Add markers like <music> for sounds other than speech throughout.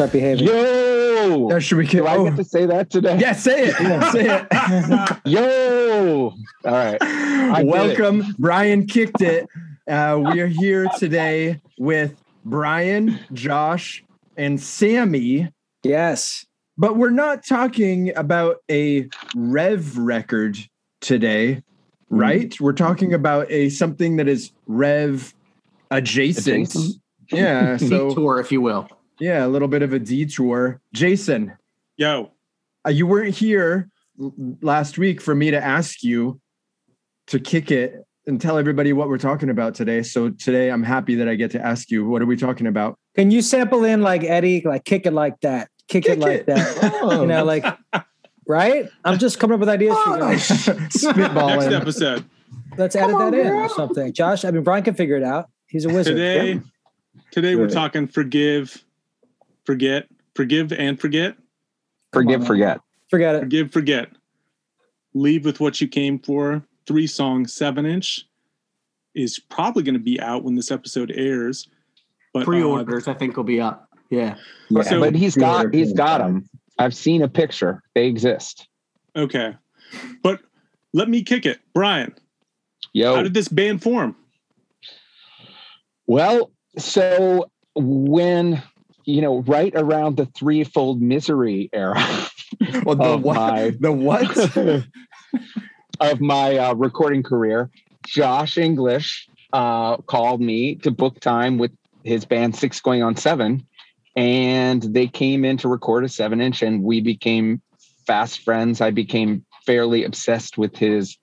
start behaving. Yo, There should we get? do I Oh, get to say that today? yeah, say it. <laughs> Yeah, say it. <laughs> Yo. All right. did it. Welcome, Brian kicked it. Uh, we are here today with Brian, Josh, and Sammy. Yes. But we're not talking about a rev record today, right? We're talking about a something that is rev adjacent. Adjacent? Yeah, <laughs> so detour, if you will. Yeah, a little bit of a detour. Jason, Yo, uh, you weren't here l- last week for me to ask you to kick it and tell everybody what we're talking about today. So today I'm happy that I get to ask you, what are we talking about? Can you sample in like Eddie, like kick it like that, kick, it Kick like it. that? Oh. <laughs> You know, like right? I'm just coming up with ideas for you guys. next episode. Let's edit that in or something. Josh, I mean Brian can figure it out. He's a wizard. Today, today we're talking forgive, forget, forgive and forget, Forgive, on. forget. Forget it. forgive, forget. Leave with what you came for. Three songs, seven inch, is probably going to be out when this episode airs. But uh, Pre-orders, I think, will be up. Yeah. Yeah, So- but he's got he's got them. I've seen a picture. They exist. okay, but let me kick it, Brian. Yo. How did this band form? Well, so when you know, right around the threefold misery era <laughs> Well, the what? my <laughs> The what? <laughs> of my uh, recording career, Josh English uh, called me to book time with his band Six Going on Seven, and they came in to record a seven inch, and we became fast friends. I became fairly obsessed with his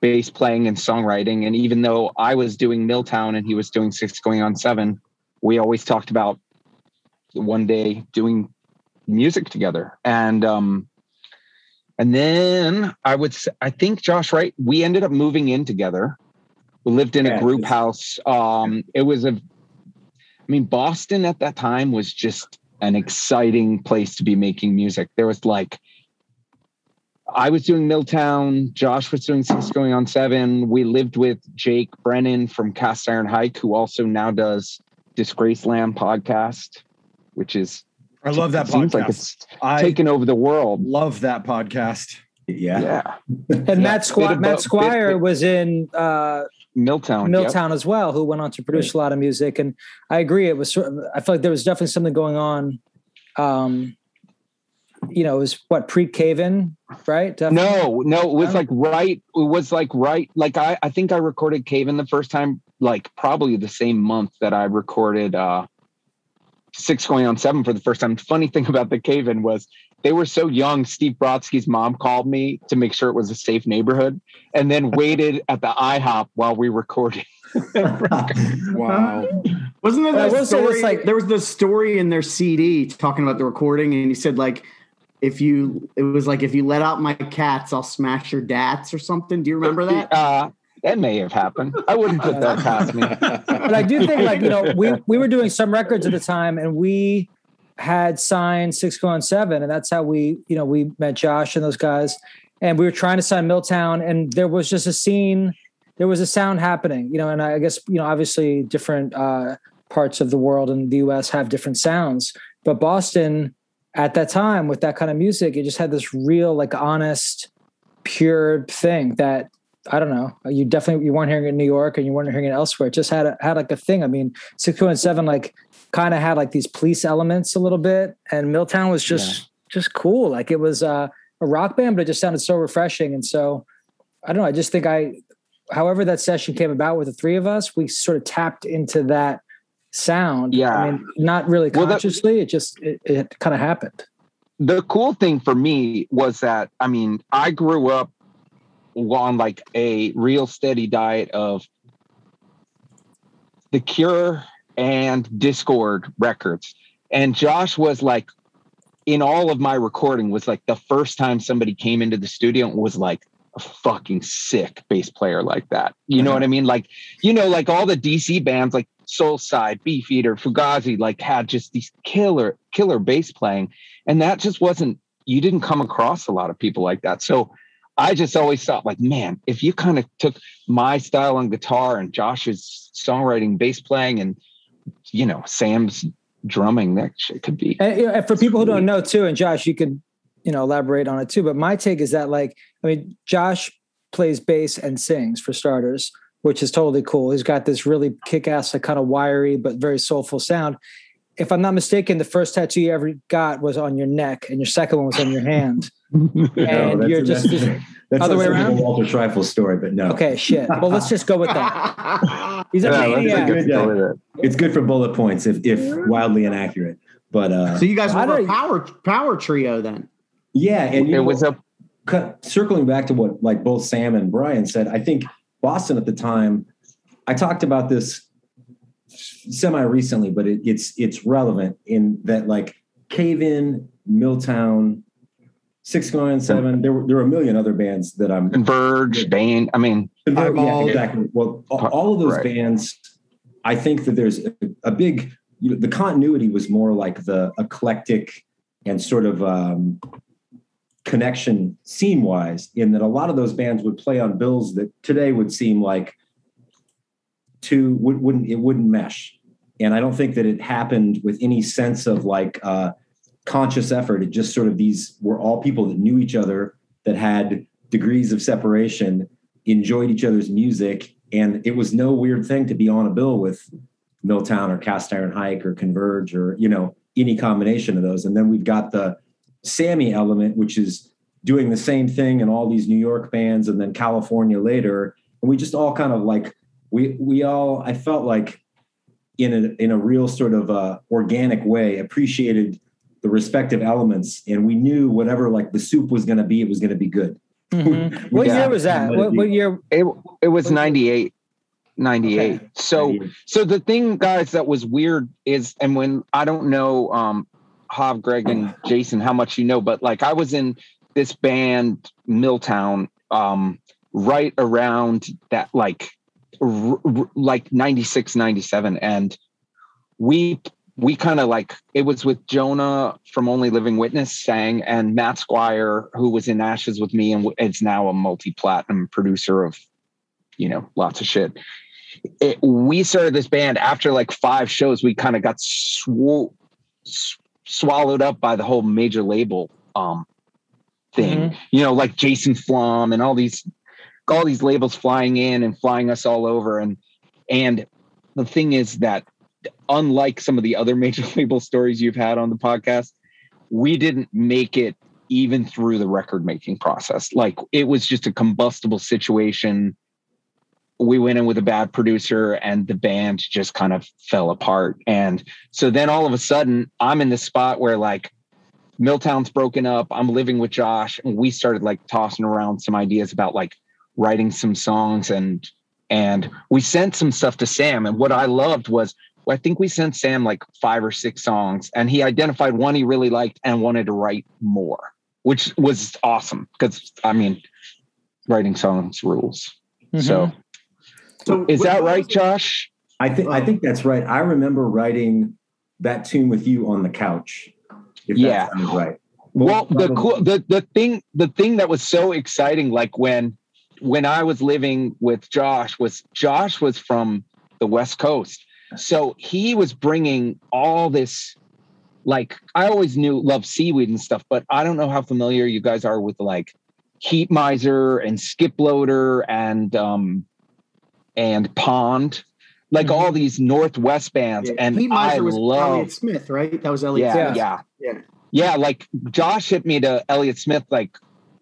bass playing and songwriting, and even though I was doing Milltown and he was doing Six Going on Seven, we always talked about one day doing music together, and um, and then I would, say, I think Josh, right? We ended up moving in together. We lived in Yeah, a group house. Um, it was a, I mean, Boston at that time was just an exciting place to be making music. There was like, I was doing Milltown. Josh was doing Six Going on Seven. We lived with Jake Brennan from Cast Iron Hike, who also now does Disgraceland podcast, which is I love that seems podcast. like it's I taken over the world. love that podcast. Yeah. Yeah. <laughs> And Yeah, Matt, bit Squ- of Matt Squire bit- was in uh, Milltown. yep. Milltown as well, who went on to produce a lot of music. And I agree, it was sort of, I feel like there was definitely something going on. Um, you know, it was what pre cave in, right? Definitely. No, no, it was like right. It was like right. Like I, I think I recorded Cave in the first time, like probably the same month that I recorded uh Six Going on Seven for the first time. Funny thing about the Cave in was they were so young. Steve Brodsky's mom called me to make sure it was a safe neighborhood, and then waited <laughs> at the IHOP while we recorded. <laughs> Wow. <laughs> Wasn't there I that will story? this, like- there was the story in their CD talking about the recording, and he said like, if you, it was like if you let out my cats, I'll smash your DATs or something. Do you remember that? Uh, that may have happened. I wouldn't put that past me. but I do think like you know we <laughs> we were doing some records at the time, and we had signed Six Go Seven, and that's how we you know we met Josh and those guys, and we were trying to sign Milltown, and there was just a scene, there was a sound happening, you know, and I guess you know obviously different uh, parts of the world and the U.S. have different sounds, but Boston at that time with that kind of music, it just had this real like honest, pure thing that I don't know. You definitely you weren't hearing it in New York and you weren't hearing it elsewhere. It just had a, had like a thing. I mean, six and seven like kind of had like these police elements a little bit, and Milltown was just just cool. Like it was uh, a rock band, but it just sounded so refreshing. And so I don't know. I just think I, however that session came about with the three of us, we sort of tapped into that sound. Yeah. I mean, not really Well, that- consciously. it just it, it kind of happened. the cool thing for me was that I mean I grew up on like a real steady diet of The Cure and Dischord records, and Josh was like in all of my recording was like the first time somebody came into the studio and was like a fucking sick bass player like that. You know uh-huh. what I mean? Like you know, like all the DC bands like Soulside, Beefeater, Fugazi, like had just these killer killer bass playing and that just wasn't you didn't come across a lot of people like that so i just always thought like man if you kind of took my style on guitar and josh's songwriting bass playing and you know sam's drumming that shit could be. And, you know, and for people who don't know too, and Josh, you could, you know, elaborate on it too. But my take is that like, I mean, Josh plays bass and sings for starters, which is totally cool. He's got this really kick-ass, like kind of wiry but very soulful sound. If I'm not mistaken, the first tattoo you ever got was on your neck, and your second one was on your hand. <laughs> No, and that's- you're just, that's- just That's Other way some around? Walter Trifle story, but no. okay. Shit. Well, let's just go with that. <laughs> He's a Yeah, maniac. good, yeah. It's good for bullet points if if wildly inaccurate. But uh so you guys were a power power trio then. yeah, and you It know, was a cut, circling back to what like both Sam and Brian said, I think Boston at the time, I talked about this semi recently, but it, it's it's relevant in that like Cave In, Milltown, Six Going Seven. There were there were a million other bands that I'm Converge, Bane. I mean, yeah, Eyeball. exactly. Well, all of those Right. bands, I think that there's a, a big, you know, the continuity was more like the eclectic and sort of um, connection scene wise, in that a lot of those bands would play on bills that today would seem like two would, wouldn't it wouldn't mesh. And I don't think that it happened with any sense of like uh, conscious effort. It just sort of these were all people that knew each other that had degrees of separation enjoyed each other's music, and it was no weird thing to be on a bill with Milltown or Cast Iron Hike or Converge or you know any combination of those. And then we've got the Sammy element, which is doing the same thing in all these New York bands, and then California later, and we just all kind of like we we all I felt like in a in a real sort of uh, organic way appreciated the respective elements, and we knew whatever like the soup was going to be, it was going to be good. <laughs> Mhm. What Yeah. year was that? What, what year? it it was 98. 98. So so the thing, guys, that was weird is, and when I don't know, um, Hav, Greg, and <sighs> Jason, how much you know, but like I was in this band, Milltown, um, right around that, like, r- r- like 96, 97. And we, we kind of like, it was with Jonah from Only Living Witness sang, and Matt Squire, who was in Ashes with me and is now a multi platinum producer of, you know, lots of shit it, we started this band after like five shows. We kind of got sw- s- swallowed up by the whole major label um, thing. You know, like Jason Flom and all these all these labels flying in and flying us all over. And and the thing is that unlike some of the other <laughs> major label stories you've had on the podcast, we didn't make it even through the record making process. Like it was just a combustible situation we went in with a bad producer and the band just kind of fell apart. And so then all of a sudden I'm in the spot where like Milltown's broken up. I'm living with Josh and we started like tossing around some ideas about like writing some songs and and we sent some stuff to Sam. And what I loved was I think we sent Sam like five or six songs and he identified one he really liked and wanted to write more, which was awesome because I mean writing songs rules. Mm-hmm. So So is that right, Josh? I think I think that's right. I remember writing that tune with you on the couch. If Yeah. that sounds right. Well, the cool the the thing the thing that was so exciting, like when when I was living with Josh, was Josh was from the West Coast, so he was bringing all this. Like I always knew love seaweed and stuff, but I don't know how familiar you guys are with like Heat Miser and Skip Loader and um and Pond, like all these Northwest bands, Yeah, and Heat I Miser was love Elliott Smith, right? That was Elliot. yeah, Smith. yeah, Yeah. yeah. Like Josh hit me to Elliott Smith like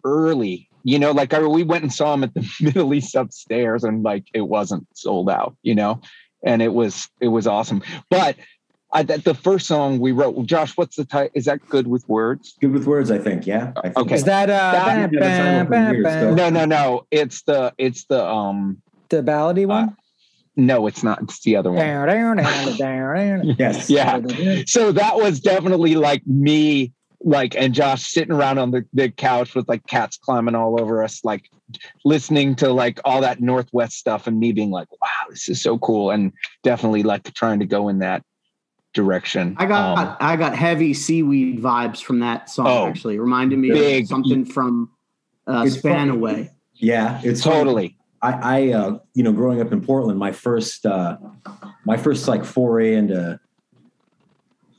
early. You know, like I, we went and saw him at the <laughs> Middle East upstairs, and like it wasn't sold out. You know, and it was it was awesome. But I, that the first song we wrote, Josh, what's the title? Is that good with words? Good with words, I think. Yeah. I think Okay. Is that uh, That- bam, bam, bam, bam, No, no, no. It's the it's the um. the ballady one? No, it's not. It's the other one. <laughs> Yes. Yeah. so that was definitely like me like and josh sitting around on the, the couch with like cats climbing all over us like listening to like all that northwest stuff and me being like wow this is so cool and definitely like trying to go in that direction I got Um, I got heavy seaweed vibes from that song. Oh, actually, reminded me big. of something from uh, It's Span funny. Away. Yeah. It's funny. totally I, I uh, you know, growing up in Portland, my first, uh, my first like foray into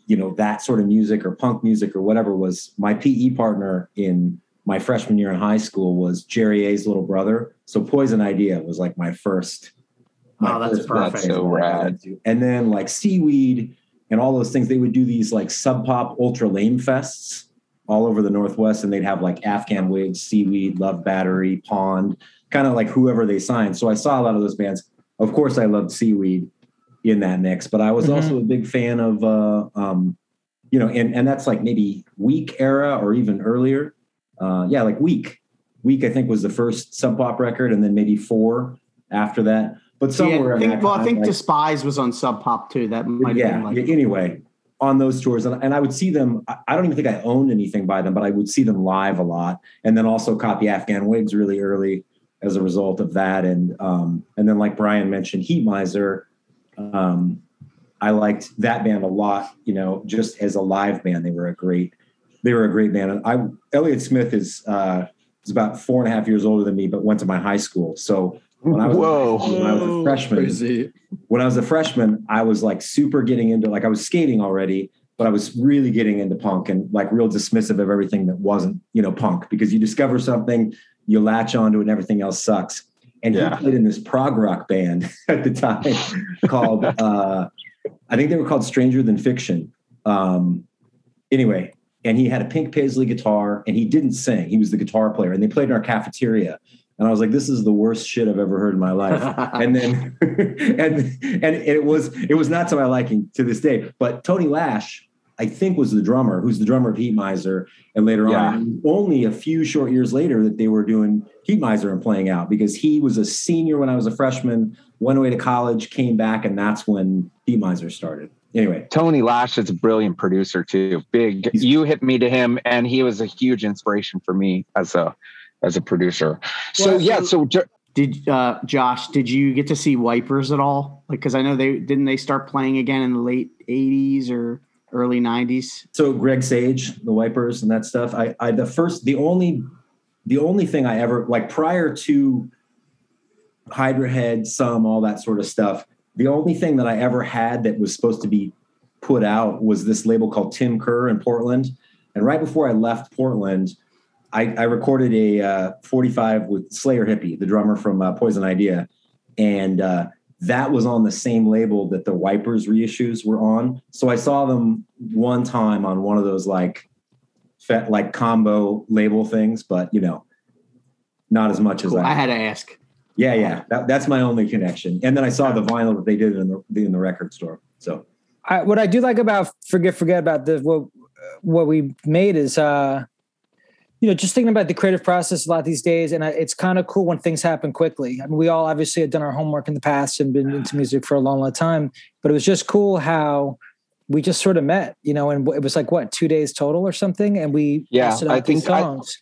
you know that sort of music or punk music or whatever was my PE partner in my freshman year in high school was Jerry A's little brother. So Poison Idea was like my first. Oh, that's first perfect. band So that I got rad. And then like Seaweed and all those things, they would do these like sub pop ultra lame fests all over the Northwest, and they'd have like Afghan Whigs, Seaweed, Love Battery, Pond, kind of like whoever they signed. So I saw a lot of those bands. Of course, I loved Seaweed in that mix, but I was Mhm. also a big fan of, uh, um, you know, and and that's like maybe Weak era or even earlier. Uh, yeah, like Weak. Weak, I think, was the first sub pop record, and then maybe four after that. But Yeah, somewhere I in think, that well, I think like- Despise was on Sub Pop too. That might yeah, have been like yeah, anyway on those tours and, and i would see them I, I don't even think i owned anything by them but i would see them live a lot and then also copy afghan whigs really early as a result of that and um and then like brian mentioned heat miser um i liked that band a lot you know just as a live band they were a great they were a great band and i elliot smith is uh is about four and a half years older than me but went to my high school so when I was, Whoa. when I was a freshman, Crazy. when I was a freshman, I was like super getting into like I was skating already, but I was really getting into punk and like real dismissive of everything that wasn't, you know, punk because you discover something, you latch onto it and everything else sucks. And Yeah. he played in this prog rock band <laughs> at the time called <laughs> uh I think they were called Stranger Than Fiction. Um anyway, and he had a pink paisley guitar and he didn't sing. He was the guitar player and they played in our cafeteria. And I was like, this is the worst shit I've ever heard in my life <laughs> and then and and it was it was not to my liking to this day. But Tony Lash, I think, was the drummer, who's the drummer of Heat Miser, and later Yeah. on, only a few short years later, that they were doing Heat Miser and playing out because he was a senior when I was a freshman, went away to college, came back, and that's when Heat Miser started. Anyway, Tony Lash is a brilliant producer too. Big, He's- you hit me to him, and he was a huge inspiration for me as a as a producer. So Well, yeah, so- so Did uh, Josh? Did you get to see Wipers at all? Like, because I know they didn't they start playing again in the late '80s or early '90s. so Greg Sage, the Wipers, and that stuff. I, I the first, the only, the only thing I ever like prior to Hydra Head, some all that sort of stuff. The only thing that I ever had that was supposed to be put out was this label called Tim Kerr in Portland. And right before I left Portland, I, I recorded a uh, 45 with Slayer Hippie, the drummer from uh, Poison Idea, and uh, that was on the same label that the Wipers reissues were on. So I saw them one time on one of those like fe- like combo label things, but you know, not as much as I. I had to ask. yeah, yeah, that, that's my only connection. And then I saw the vinyl that they did in the in the record store. So I, what I do like about forget forget about the what what we made is uh you know just thinking about the creative process a lot these days and I, it's kind of cool when things happen quickly i mean we all obviously had done our homework in the past and been into music for a long long time but it was just cool how we just sort of met you know and it was like what two days total or something and we Yeah, I think I- songs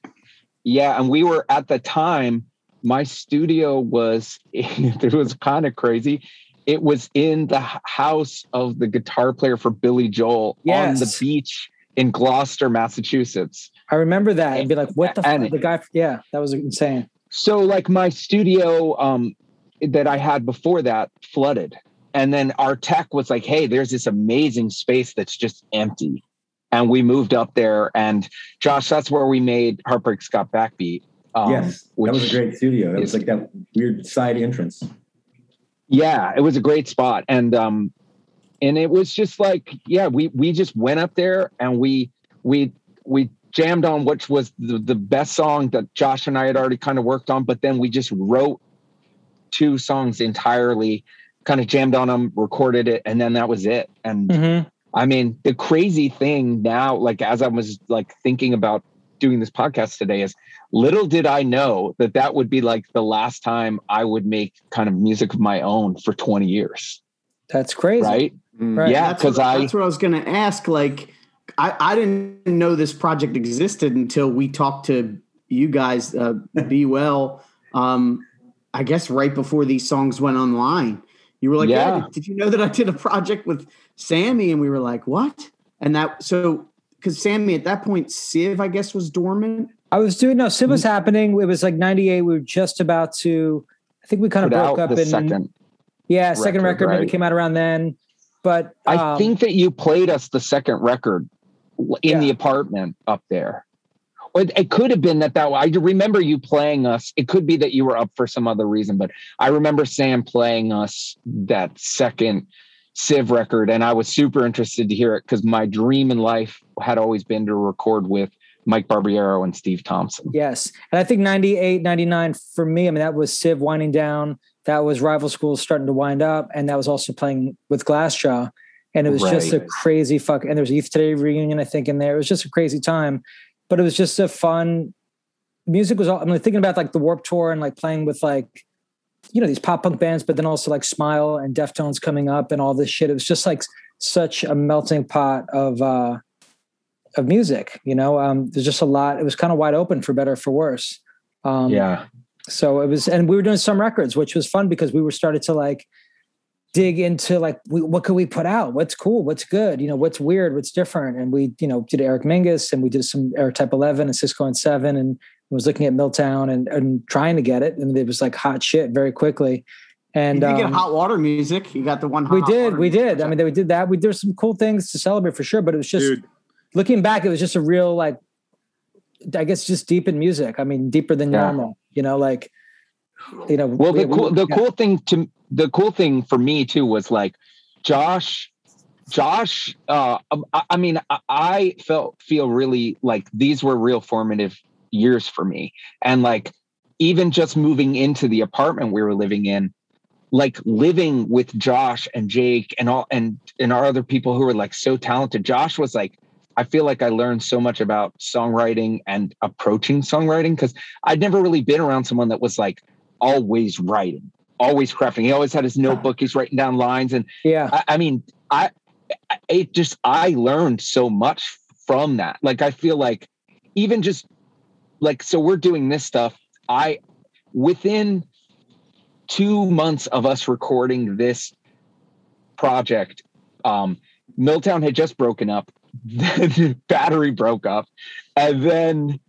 yeah, and we were at the time. My studio was <laughs> it was kind of crazy. It was in the house of the guitar player for Billy Joel on the beach in Gloucester, Massachusetts. I remember that and be like what the And- fuck the guy yeah that was insane. So like my studio um that i had before that flooded. And then our tech was like hey there's this amazing space that's just empty. And we moved up there. And josh that's where we made heartbreak's got backbeat um, yes, that was a great studio. That was like that weird side entrance. yeah it was a great spot. And um and it was just like yeah we we just went up there and we we we jammed on which was the, the best song that josh and i had already kind of worked on but then we just wrote two songs entirely kind of jammed on them recorded it and then that was it and Mhm. I mean, the crazy thing now, like as I was like thinking about doing this podcast today, is little did I know that that would be like the last time I would make kind of music of my own for 20 years. that's crazy Right. Right. Yeah. That's what, Because I, that's what I was going to ask. Like, I, I didn't know this project existed until we talked to you guys. Uh, <laughs> Be well. Um, I guess right before these songs went online, you were like, "Yeah, Yeah. did, did you know that I did a project with Sammy?" And we were like, "What?" And that so because Sammy at that point, Civ, I guess, was dormant. I was doing no, Civ Mm-hmm. was happening. It was like '98. We were just about to. I think we kind of broke up in second. yeah, second record, record maybe came out around then. But I um, think that you played us the second record in Yeah. the apartment up there. Or it- it could have been that that I remember you playing us. It could be that you were up for some other reason, but I remember Sam playing us that second Civ record, and I was super interested to hear it because my dream in life had always been to record with Mike Barbiero and Steve Thompson. Yes. And I think 98, 99 for me, I mean, that was Civ winding down. That was Rival Schools starting to wind up. And that was also playing with Glassjaw. And it was just a crazy fuck. And there was a Youth Today reunion, I think, in there. It was just a crazy time. But it was just a fun music was all I mean, thinking about like the Warp Tour and like playing with like, you know, these pop punk bands, but then also like Smile and Deftones coming up and all this shit. It was just like such a melting pot of uh of music, you know. Um there's just a lot, it was kind of wide open for better or for worse. Um Yeah. So it was and we were doing some records which was fun because we were started to like dig into like we, what could we put out what's cool what's good you know what's weird what's different and we you know did eric mingus and we did some eric type 11 and cisco and 7 and was looking at milltown and, and trying to get it and it was like hot shit very quickly and you did get um, hot water music. You got the one. we hot did water we did i mean we did that we did some cool things to celebrate for sure but it was just Dude, looking back, it was just a real like, I guess just deep in music. I mean, deeper than Yeah. normal. You know, like, you know. Well, the we- cool, the yeah. cool thing to the cool thing for me too was like Josh. Josh, uh, I, I mean, I, I felt feel really like these were real formative years for me, and like even just moving into the apartment we were living in, like living with Josh and Jake and all and and our other people who were like so talented. Josh was like, I feel like I learned so much about songwriting and approaching songwriting because I'd never really been around someone that was like always writing, always crafting. He always had his notebook. He's writing down lines, and Yeah. I, I mean, I it just I learned so much from that. Like I feel like even just like so we're doing this stuff. I within two months of us recording this project, um, Milltown had just broken up. Then <laughs> battery broke up, and then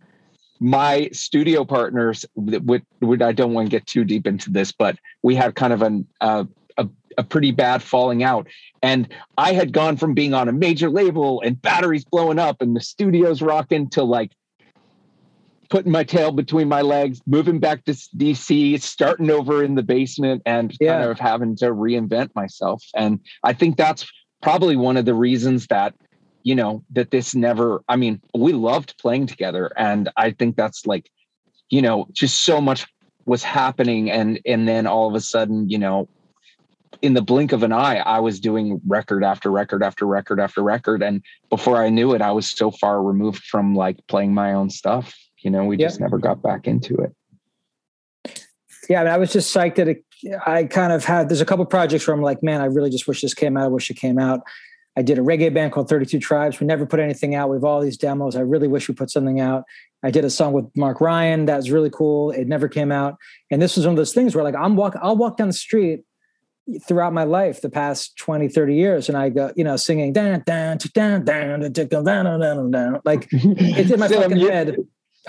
my studio partners would, would I don't want to get too deep into this, but we had kind of an uh, a a pretty bad falling out, and I had gone from being on a major label and batteries blowing up and the studio's rocking to like putting my tail between my legs, moving back to DC, starting over in the basement, and Yeah. kind of having to reinvent myself. And I think that's probably one of the reasons that you know that this never. I mean, we loved playing together, and I think that's like, you know, just so much was happening, and and then all of a sudden, you know. In the blink of an eye, I was doing record after record after record after record. And before I knew it, I was so far removed from like playing my own stuff. You know, we Yeah. just never got back into it. Yeah. I, mean, I was just psyched that it, I kind of had, there's a couple projects where I'm like, man, I really just wish this came out. I wish it came out. I did a reggae band called 32 Tribes. We never put anything out. We have all these demos. I really wish we put something out. I did a song with Mark Ryan. That was really cool. It never came out. And this was one of those things where like I'm walk I'll walk down the street throughout my life the past 20 30 years and I go you know singing down down down down down down down like it's in my fucking head.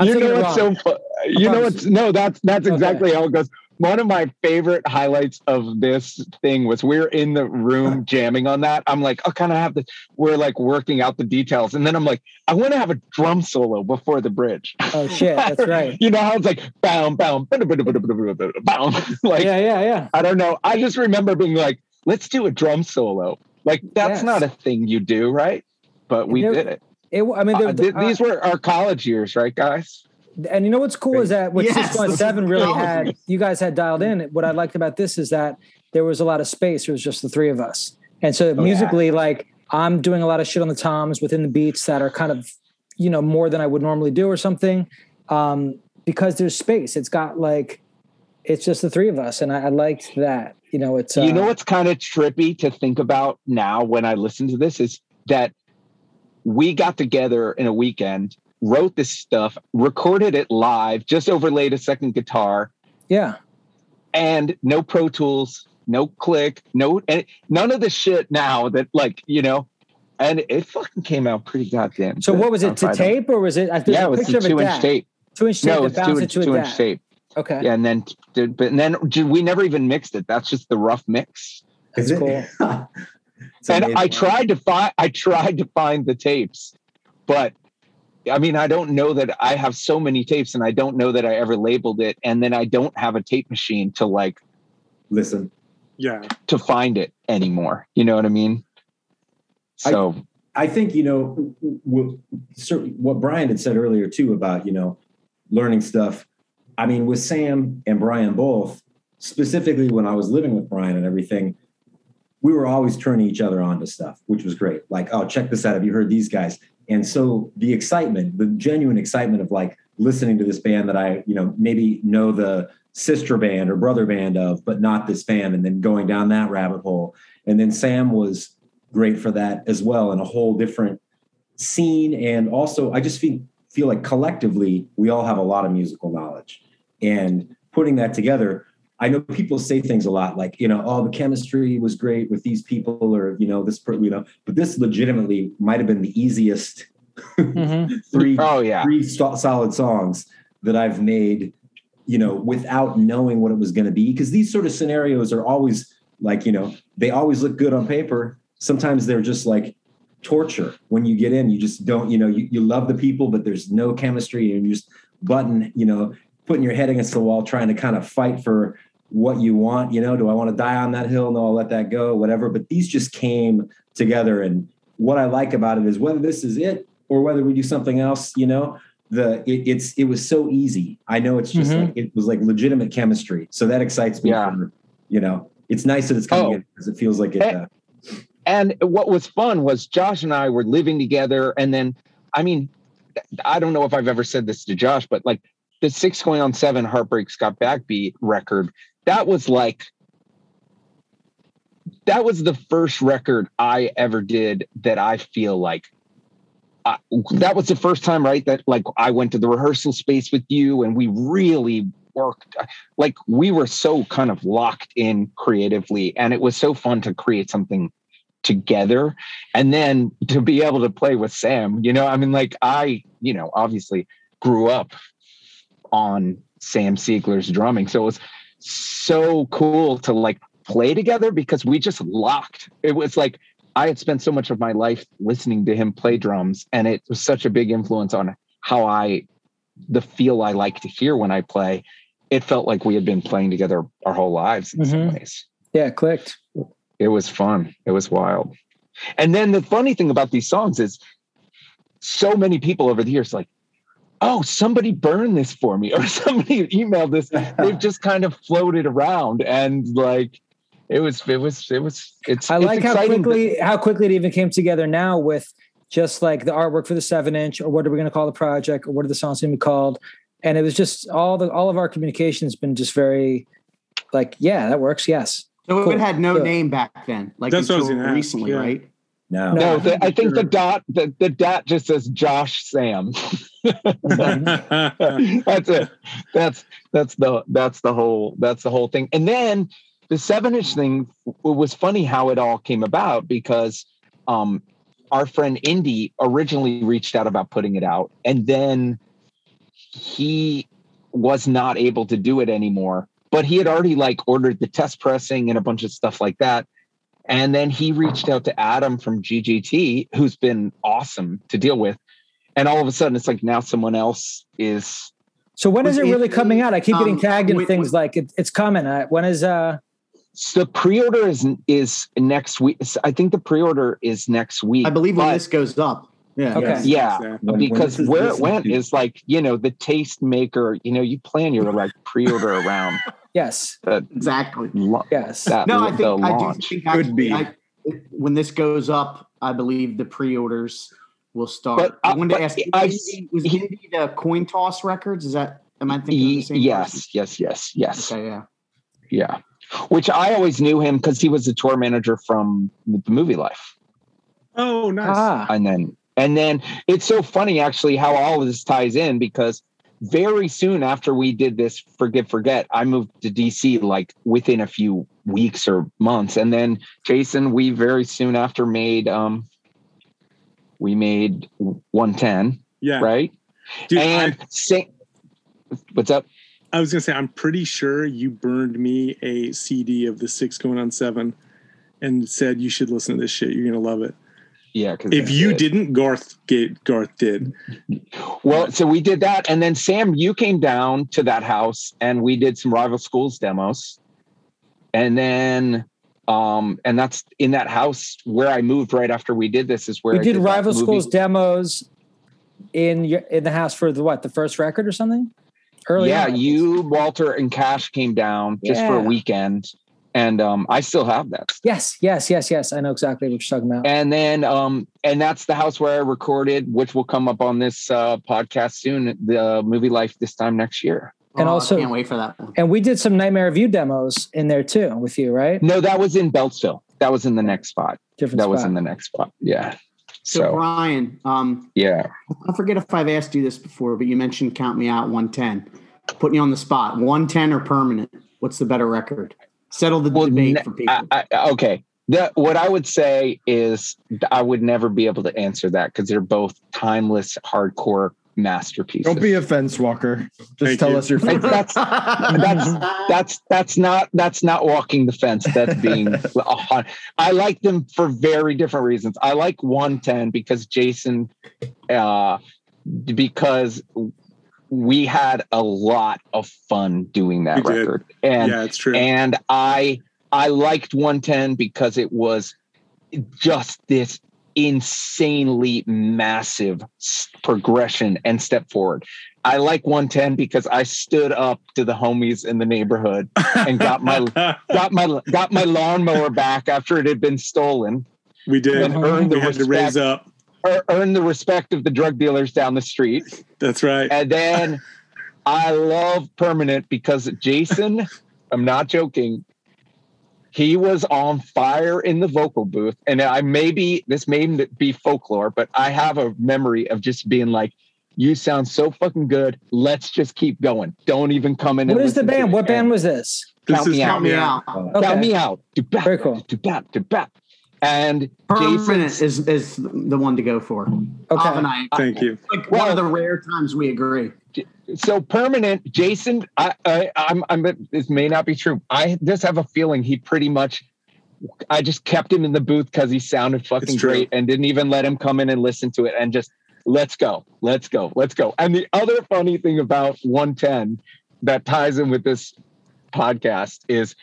You know what's so you know what's no that's that's exactly how it goes one of my favorite highlights of this thing was we are in the room <laughs> jamming on that. I'm like oh kind of have this? We're like working out the details. And then i'm like i want to have a drum solo before the bridge. Oh shit. That's <laughs> right. You know how it's like bound bound bound like yeah yeah yeah. I don't know. I just remember being like let's do a drum solo. Like that's Yes. not a thing you do right? But we There- did it. It, i mean uh, there, th- uh, these were our college years right guys and you know what's cool is that what Yes, Cisco Seven really <laughs> had, you guys had dialed in. What I liked about this is that there was a lot of space. It was just the three of us, and so yeah. musically, like I'm doing a lot of shit on the toms within the beats that are kind of, you know, more than I would normally do or something, um, because there's space. It's got like, it's just the three of us, and I, I liked that. You know, it's uh, you know what's kind of trippy to think about now when I listen to this is that we got together in a weekend, wrote this stuff, recorded it live, just overlaid a second guitar, yeah, and no Pro Tools, no click, no and none of the shit now that like you know, and it fucking came out pretty goddamn. So good what was it to tape or was it? I- Yeah, a it was picture a of two a inch tape. Two inch tape No, it's two bounced inch into two inch tape. Okay, Yeah, and then but and then we never even mixed it. That's just the rough mix. That's Is cool. <laughs> And amazing. I tried to find I tried to find the tapes, but I mean I don't know that I have so many tapes and I don't know that I ever labeled it and then I don't have a tape machine to like Listen, yeah. to find it anymore. You know what I mean? I- So I think you know what, what Brian had said earlier too about you know learning stuff. I mean, with Sam and Brian both, specifically when I was living with Brian and everything, we were always turning each other on to stuff, which was great. Like, oh, check this out. Have you heard these guys? And so the excitement, the genuine excitement of like listening to this band that I, you know, maybe know the sister band or brother band of, but not this band, and then going down that rabbit hole. And then Sam was great for that as well in a whole different scene. And also, I just feel feel like collectively we all have a lot of musical knowledge, and putting that together. I know people say things a lot like, you know, oh, the chemistry was great with these people, or you know, this, per- you know, but this legitimately might have been the easiest Mhm. <laughs> three oh yeah. three sto- solid songs that I've made, you know, without knowing what it was going to be. Because these sort of scenarios are always like, you know, they always look good on paper. Sometimes they're just like torture when you get in. You just don't, you know, you, you love the people, but there's no chemistry and you just button, you know, putting your head against the wall, trying to kind of fight for what you want. You know, do I want to die on that hill? No, I'll let that go, whatever. But these just came together. And what I like about it is whether this is it or whether we do something else, you know, the it, it's it was so easy. I know it's just Mhm. like it was like legitimate chemistry. So that excites me. Yeah. For, you know, it's nice that it's coming Oh. in because it feels like it. Uh, And what was fun was Josh and I were living together. And then, I mean, I don't know if I've ever said this to Josh, but like the six going on seven Heartbreak's Got Backbeat record, that was like, that was the first record I ever did that I feel like I, that was the first time, right? That like I went to the rehearsal space with you and we really worked. Like we were so kind of locked in creatively, and it was so fun to create something together and then to be able to play with Sam, you know, I mean, like I, you know, obviously grew up on Sam Siegler's drumming. So it was so cool to like play together because we just locked. It was like I had spent so much of my life listening to him play drums, and it was such a big influence on how I, the feel I like to hear when I play. It felt like we had been playing together our whole lives in some Mhm. ways Yeah, it clicked. it was fun. It was wild. And then the funny thing about these songs is so many people over the years like, oh, somebody burned this for me, or <laughs> somebody emailed this. They've just kind of floated around and like it was it was it was it's I it's like how exciting that- quickly how quickly it even came together now with just like the artwork for the seven inch, or what are we going to call the project, or what are the songs going to be called? And it was just all the all of our communication has been just very like, yeah, that works. Yes. So Cool. it had no Good. name back then, like That's what I was until gonna ask, recently, yeah. right? No, No. no, the, I think the dot the, the dot just says Josh Sam. <laughs> <laughs> that's it. That's that's the that's the whole that's the whole thing. And then the seven inch thing it was funny how it all came about because um our friend Indy originally reached out about putting it out and then he was not able to do it anymore. But he had already like ordered the test pressing and a bunch of stuff like that. And then he reached out to Adam from GGT, who's been awesome to deal with. And all of a sudden, it's like now someone else is. So when is it really it- coming out? I keep getting um, tagged in wait, things wait. like it, it's coming. Uh, when is uh? So the pre-order is is next week. I think the pre-order is next week. I believe when but- this goes up. Yeah. Okay. Yeah, When- when because this where it went is like you know the taste maker. You know, you plan your like pre-order around <laughs> Yes. that. Exactly. lo- Yes. that No, I the think I do launch. think Could actually, be. I, when this goes up, I believe the pre-orders will start. But, I uh, wanted to but ask, I've- Indy- was he- Indy the coin toss records? Is that am I thinking of the Ye- same yes, person? yes, yes, yes. Okay, yeah. Yeah. Which I always knew him because he was the tour manager from the Movielife. oh, nice. Ah. And then and then it's so funny actually how all of this ties in because very soon after we did this Forgive Forget, I moved to DC like within a few weeks or months. And then Jason, we very soon after made um we made 110, yeah. right? Dude, I- and what's up? I was gonna say, I'm pretty sure you burned me a CD of the six going on seven, and said you should listen to this shit. You're gonna love it. Yeah, because If you didn't, Garth get Garth did. Well, so we did that, and then Sam, you came down to that house, and we did some rival schools demos, and then, um, and that's in that house where I moved right after we did this is where we I did rival schools demos in your in the house for the what the first record or something? Early yeah, on. you, Walter, and Cash came down just for a weekend, and um, I still have that. stuff. yes yes yes yes i know exactly what you're talking about And then, um, and that's the house where I recorded, which will come up on this uh, podcast soon. The movie Life this time next year. And Oh, also- I can't wait for that one. and we did some nightmare view demos in there too with you right No, that was in Beltsville. That was in the next spot. different That was in the next spot. Yeah. So, So Brian, um, yeah. I forget if I've asked you this before, but you mentioned "Count Me Out" 110. Putting you on the spot, 110 or permanent? What's the better record? Settle the Well, debate ne- for people. I, I, okay. The, what I would say is I would never be able to answer that because they're both timeless, hardcore masterpieces. Don't be a fence walker. Just Thank tell you. us your And favorite. that's that's that's that's not that's not walking the fence. That's being. <laughs> I like them for very different reasons. I like 110 because Jason, uh, because we had a lot of fun doing that We did. record, and yeah, it's true. and I I liked 110 because it was just this insanely massive progression and step forward. I like 110 because I stood up to the homies in the neighborhood and got my <laughs> got my got my lawnmower back after it had been stolen we did. and earned the We had to raise up. Ear- earned the respect of the drug dealers down the street. That's right. And then I love Permanent because Jason, <laughs> I'm not joking, he was on fire in the vocal booth. And I maybe this may be folklore, but I have a memory of just being like, you sound so fucking good. Let's just keep going. Don't even come in. what and is the band what band was this This Count is me Count Count me out. Uh, Count Okay. me out. Do bap, Very cool. Do bap, do bap. And Permanent Jason's- is is the one to go for. okay Bob and I, Thank you. like one of the rare times we agree. so permanent jason i, I i'm i'm this may not be true i just have a feeling he pretty much i just kept him in the booth because he sounded fucking great and didn't even let him come in and listen to it and just let's go let's go let's go and the other funny thing about 110 that ties in with this podcast is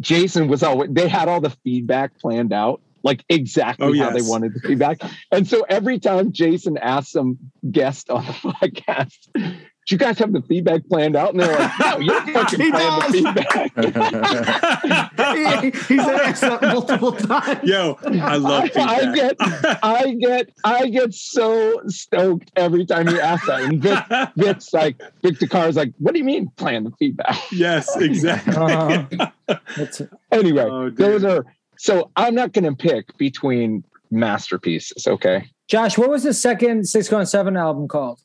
jason was all they had all the feedback planned out like exactly Oh, how they yes. wanted the feedback and so every time jason asked some guest on the <laughs> podcast do you guys have the feedback planned out? And they're like, no, you're <laughs> fucking He playing the feedback. <laughs> He- He's asked that multiple times. Yo, I love I, feedback. I get, I get, I get so stoked every time you ask that. And Vic, Vic's like, Vic Car's like, what do you mean playing the feedback? yes, exactly. That's- uh-huh. <laughs> Anyway, Oh, those are, so I'm not going to pick between masterpieces. Okay. josh what was the second six going seven album called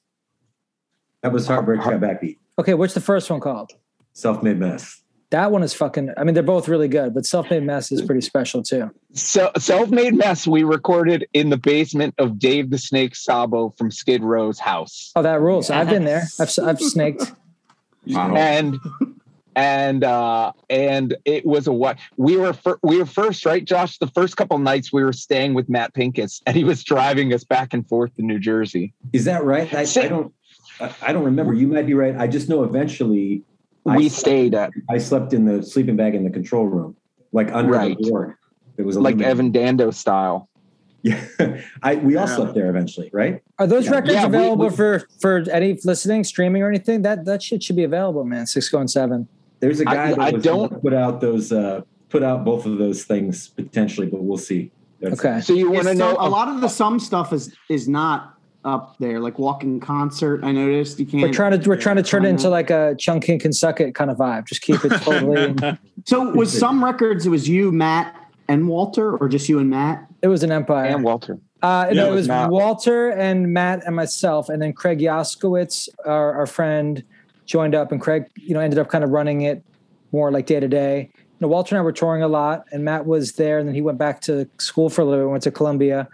That was Heartbreak Got Backbeat. okay what's the first one called Self Made Mess. that one is fucking i mean they're both really good but self-made mess is pretty special too So self-made mess we recorded in the basement of Dave the Snake Sabo from Skid Row's house. oh that rules i've been there i've, I've snaked and and uh and it was a what we were fir- we were first right josh the first couple nights we were staying with matt pincus and he was driving us back and forth to new jersey Is that right? I, I don't. I I don't remember. You might be right. I just know eventually I we slept- stayed at I slept in the sleeping bag in the control room, like under Right. the door. It was like illuminated. evan dando style Yeah, <laughs> I we all Yeah. slept there eventually, right? are those Yeah. records Yeah, available we- for for any listening streaming or anything that that shit should be available man six going seven There's a guy that I was don't- put out those uh, put out both of those things potentially, but we'll see. That's- Okay. so you want to know a lot of the some stuff is is not up there, like walking concert. I noticed you can't. we're trying to we're trying to turn it into like a chunkin can suck it kind of vibe just keep it totally <laughs> So was some records? It was you, Matt, and Walter, or just you and Matt? it was an empire and walter Uh, Yeah, no, it it was was Matt. Walter and Matt and myself, and then Craig Yaskowitz, our, our friend, joined up, and Craig, you know, ended up kind of running it more like day to day. You know, Walter and I were touring a lot, and Matt was there, and then he went back to school for a little bit, went to Columbia.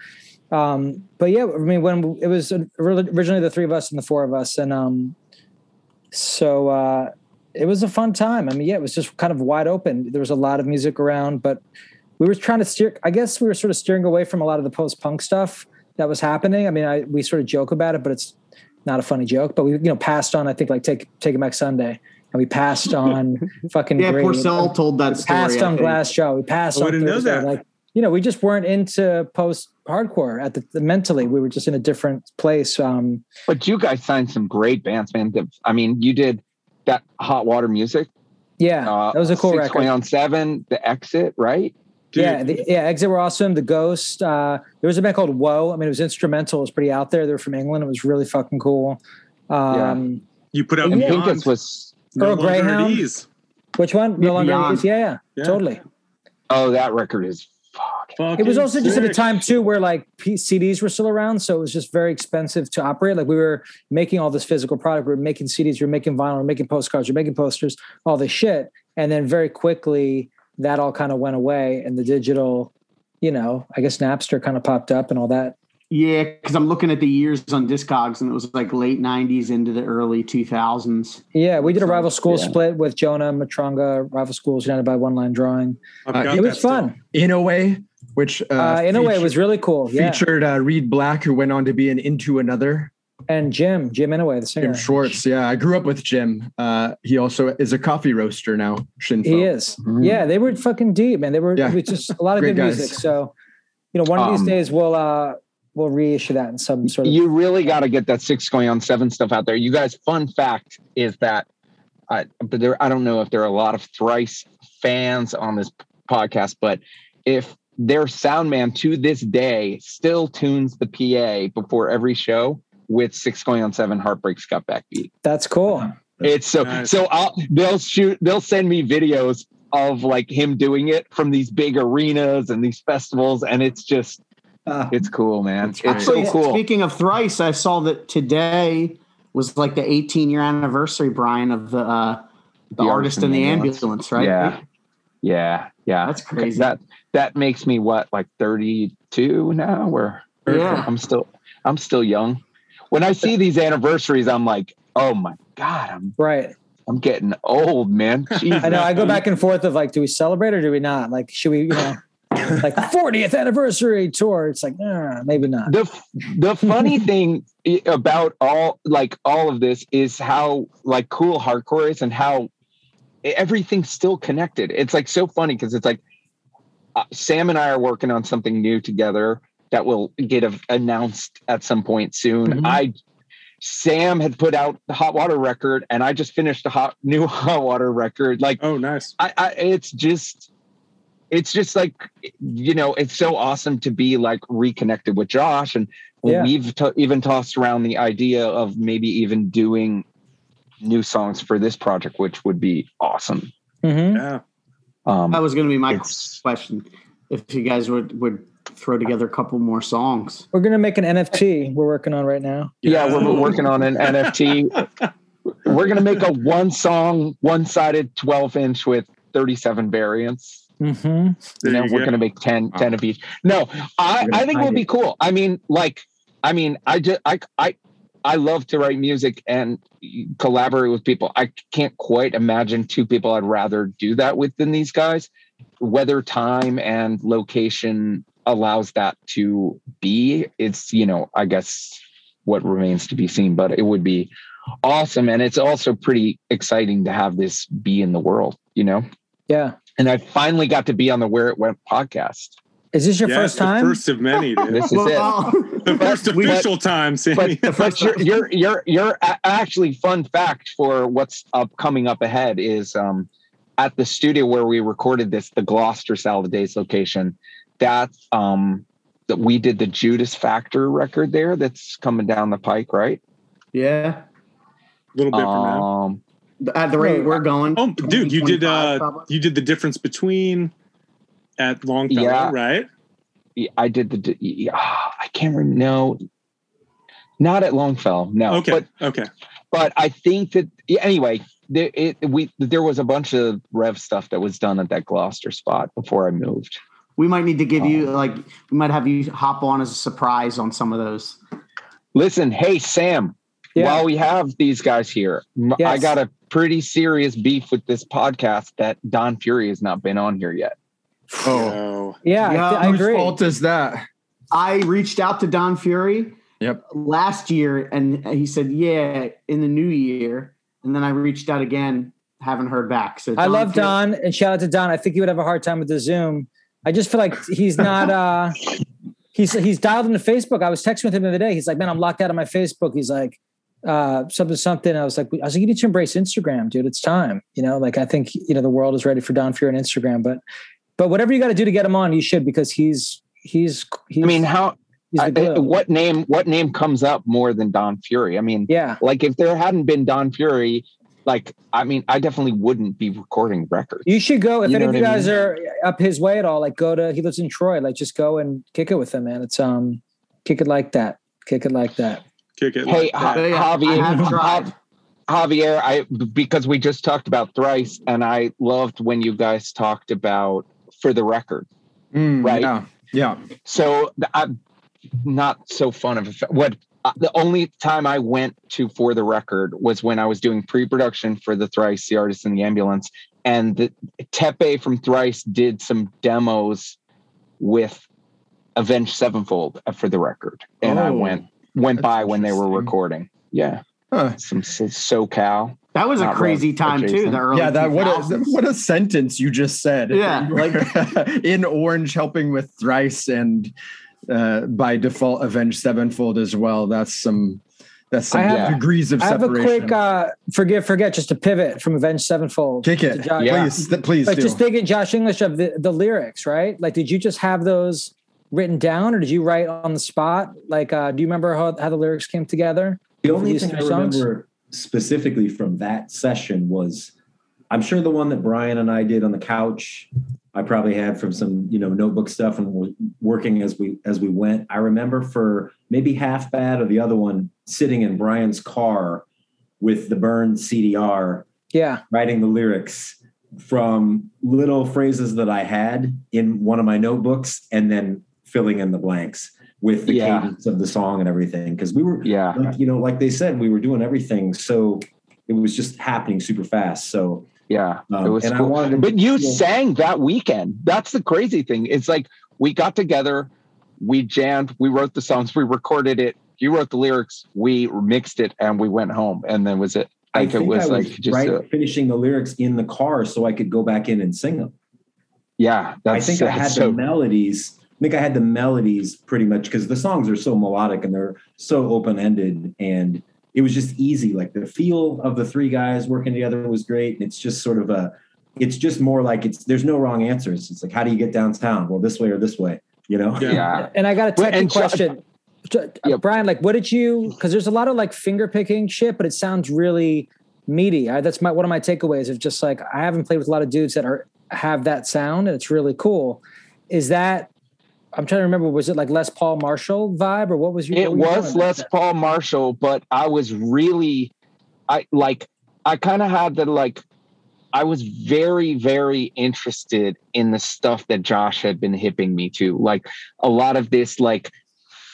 Um, but yeah, I mean, when it was originally the three of us and the four of us, and um, so uh, it was a fun time. I mean, yeah, it was just kind of wide open. There was a lot of music around, but we were trying to steer. I guess we were sort of steering away from a lot of the post punk stuff that was happening. I mean, I we sort of joke about it, but it's not a funny joke. But we you know passed on. I think like take Taking Back Sunday, and we passed on <laughs> fucking Yeah. Porcell told that We story. passed on. Glassjaw. We passed Oh, I on Thursday. that. Like you know, we just weren't into post hardcore at the, the mentally. We were just in a different place. Um, But you guys signed some great bands, man. I mean, you did that hot water music. yeah, Uh, that was a cool record. Going on seven, the exit, right? Dude, Yeah, the, yeah, Exit were awesome. The Ghost. Uh, there was a band called Whoa. I mean, it was instrumental. It was pretty out there. They were from England. It was really fucking cool. Um, you put out And Yeah. Beyond, Pincus was Earl longer Greyhound. Which one? No longer. Beyond. Yeah, yeah, Yeah. totally. oh, that record is fuck. Fucking It was also just at a time too where like P- CDs were still around, so it was just very expensive to operate. Like we were making all this physical product, we were making CDs, we were making vinyl, we were making postcards, we were making posters, all this shit, and then very quickly that all kind of went away, and the digital, you know, I guess Napster kind of popped up and all that. Yeah, because I'm looking at the years on Discogs, and it was like late '90s into the early 2000s. Yeah, we did a rival school yeah. split with Jonah Matranga, rival schools united by Onelinedrawing. Uh, It that was still. fun. In a way, which uh, Uh, in a way, it was really cool. Yeah, featured uh, Reid Black, who went on to be an Into Another. and Jim, Jim Inaway, the singer. Jim Schwartz. Yeah, I grew up with Jim. Uh, he also is a coffee roaster now. Shinfo. He is. Mm. Yeah, they were fucking deep, man. They were Yeah. it was just a lot of good guys. music. So, you know, one of these Um, days we'll uh we'll reissue that in some sort of You really got to get that six going on seven stuff out there. You guys, fun fact is that, uh, but there, I don't know if there are a lot of thrice fans on this podcast, but if their sound man to this day still tunes the PA before every show with six going on seven Heartbreak's Got Backbeat. that's cool. It's so Nice. so I'll they'll shoot they'll send me videos of like him doing it from these big arenas and these festivals and it's just Ah, it's cool man That's great. it's so cool Speaking of thrice, I saw that today was like the 18 year anniversary, Brian, of the uh, the, artist in the ambulance, right? yeah yeah yeah That's crazy. that that makes me what like 32 now where Yeah. i'm still i'm still young when i see these anniversaries i'm like oh my god i'm Right. i'm getting old man <laughs> Jesus. I know. I go back and forth of like, do we celebrate or do we not? Like, should we, you know, <laughs> like 40th anniversary tour? It's like, nah, maybe not. the the funny <laughs> thing about all like all of this is how like cool hardcore is and how everything's still connected it's like so funny because it's like uh, sam and i are working on something new together that will get a, announced at some point soon Mhm. i sam had put out the hot water record and i just finished a hot new <laughs> hot water record like Oh, nice. I, I it's just it's just like you know it's so awesome to be like reconnected with josh and Yeah. we've t- even tossed around the idea of maybe even doing new songs for this project which would be awesome hmm Yeah. Um That was going to be my question. If you guys would would throw together a couple more songs. We're gonna make an NFT. We're working on right now. yeah we're working on an nft <laughs> we're gonna make a one song one sided 12 inch with 37 variants Mm-hmm. you There know you we're go. gonna make 10 10 of each no i i think it hide would be cool i mean like i mean i just i i i love to write music and collaborate with people. I can't quite imagine two people i'd rather do that with than these guys. Whether time and location allows that to be. It's you know i guess what remains to be seen but it would be awesome. And it's also pretty exciting to have this be in the world you know? Yeah. and I finally got to be on the Where It Went podcast. Is this your Yeah, first the time? First of many. Dude. This is it. <laughs> The first we- official time, Sammy. But, but you're, you're, you're, you're actually fun fact for what's up coming up ahead is um, at the studio where we recorded this, the Gloucester Salad Days location. That's um, that we did the Judas Factor record there. That's coming down the pike, right? yeah. a little bit from now. Um, At the rate we're going. Oh, dude, you did uh, probably. you did the difference between at Longfellow, Yeah. right? I did the. yeah, I can't remember. No, not at Longfellow. No, Okay, but okay. but I think that yeah, anyway, there it we there was a bunch of rev stuff that was done at that Gloucester spot before I moved. We might need to give you Oh. like we might have you hop on as a surprise on some of those. Listen, hey Sam, Yeah. while we have these guys here, m- I Yes. got a pretty serious beef with this podcast that Don Fury has not been on here yet. Oh, Yeah, Yeah, I, I Whose agree. fault is that? I reached out to Don Fury Yep. last year, and he said, "Yeah, in the new year." And then I reached out again, haven't heard back. So I love Fury- Don and shout out to Don. I think he would have a hard time with the Zoom. I just feel like he's not. uh He's he's dialed into Facebook. I was texting with him the other day. He's like, "Man, I'm locked out of my Facebook." He's like, uh, "Something, something." I was like, "I was like, you need to embrace Instagram, dude. It's time." You know, like I think you know the world is ready for Don Fury on Instagram. But but whatever you got to do to get him on, you should because he's he's. he's I mean, how I- what name what name comes up more than Don Fury? I mean, Yeah, like if there hadn't been Don Fury, like I mean, I definitely wouldn't be recording records. you should go if You any of you what I guys mean? are up his way at all. Like, go to he lives in Troy. Like, just go and kick it with him, man. It's um, kick it like that. Kick it like that. Kick it. Hey, like Ha- that. Yeah, I Javier, have tried. Jav- Javier, I because we just talked about thrice, and I loved when you guys talked about for the record. Mm, Right. Yeah. Yeah. So I'm not so fun of a what. Uh, the only time I went to for the record was when I was doing pre-production for the Thrice, the artist in the ambulance, and the Teppei from Thrice did some demos with Avenged Sevenfold uh, for the record, and I Oh, went went by when they were recording. Yeah, Huh. some so- SoCal. That was a crazy Rev, time too. The early yeah, that what a what a sentence you just said. Yeah, <laughs> like <laughs> in orange, helping with thrice and uh, by default, Avenged Sevenfold as well. That's some that's some I have- degrees of I have a separation. quick uh forgive forget just to pivot from Avenged Sevenfold. Kick to it, Jo- Yeah. please, th- please Like do. just thinking Josh English of the, the lyrics, right? Like did you just have those written down or did you write on the spot? Like uh do you remember how, how the lyrics came together? The only thing I three songs? remember specifically from that session was I'm sure the one that Brian and I did on the couch, I probably had from some, you know, notebook stuff and working as we as we went. I remember for maybe half bad or the other one sitting in Brian's car with the burned CDR Yeah. writing the lyrics from little phrases that I had in one of my notebooks and then filling in the blanks with the Yeah. cadence of the song and everything. Because we were Yeah, like, you know, like they said, we were doing everything. So it was just happening super fast. So, yeah. um, it was and I cool. wanted to, But you sang that weekend. That's the crazy thing. It's like we got together, we jammed, we wrote the songs, we recorded it. You wrote the lyrics, we mixed it, and we went home. And then was it I like it think was I like just right uh, finishing the lyrics in the car so I could go back in and sing them. yeah. I That's think I had so the melodies. I think I had the melodies pretty much because the songs are so melodic and they're so open ended, and it was just easy. Like the feel of the three guys working together was great, and it's just sort of a. It's just more like it's. There's no wrong answers. It's like how do you get downtown? Well, this way or this way. You know. Yeah. yeah. And I got a Well, technical and question. Jo- uh, Yep. Brian, like what did you because there's a lot of like finger picking shit, but it sounds really meaty. I, that's my one of my takeaways of just like I haven't played with a lot of dudes that are have that sound and it's really cool. Is that I'm trying to remember, was it like Les Paul Marshall vibe or what was your It what were you was Les then? Paul Marshall, but I was really, I like, I kind of had the like, I was very, very interested in the stuff that Josh had been hipping me to. Like a lot of this, like,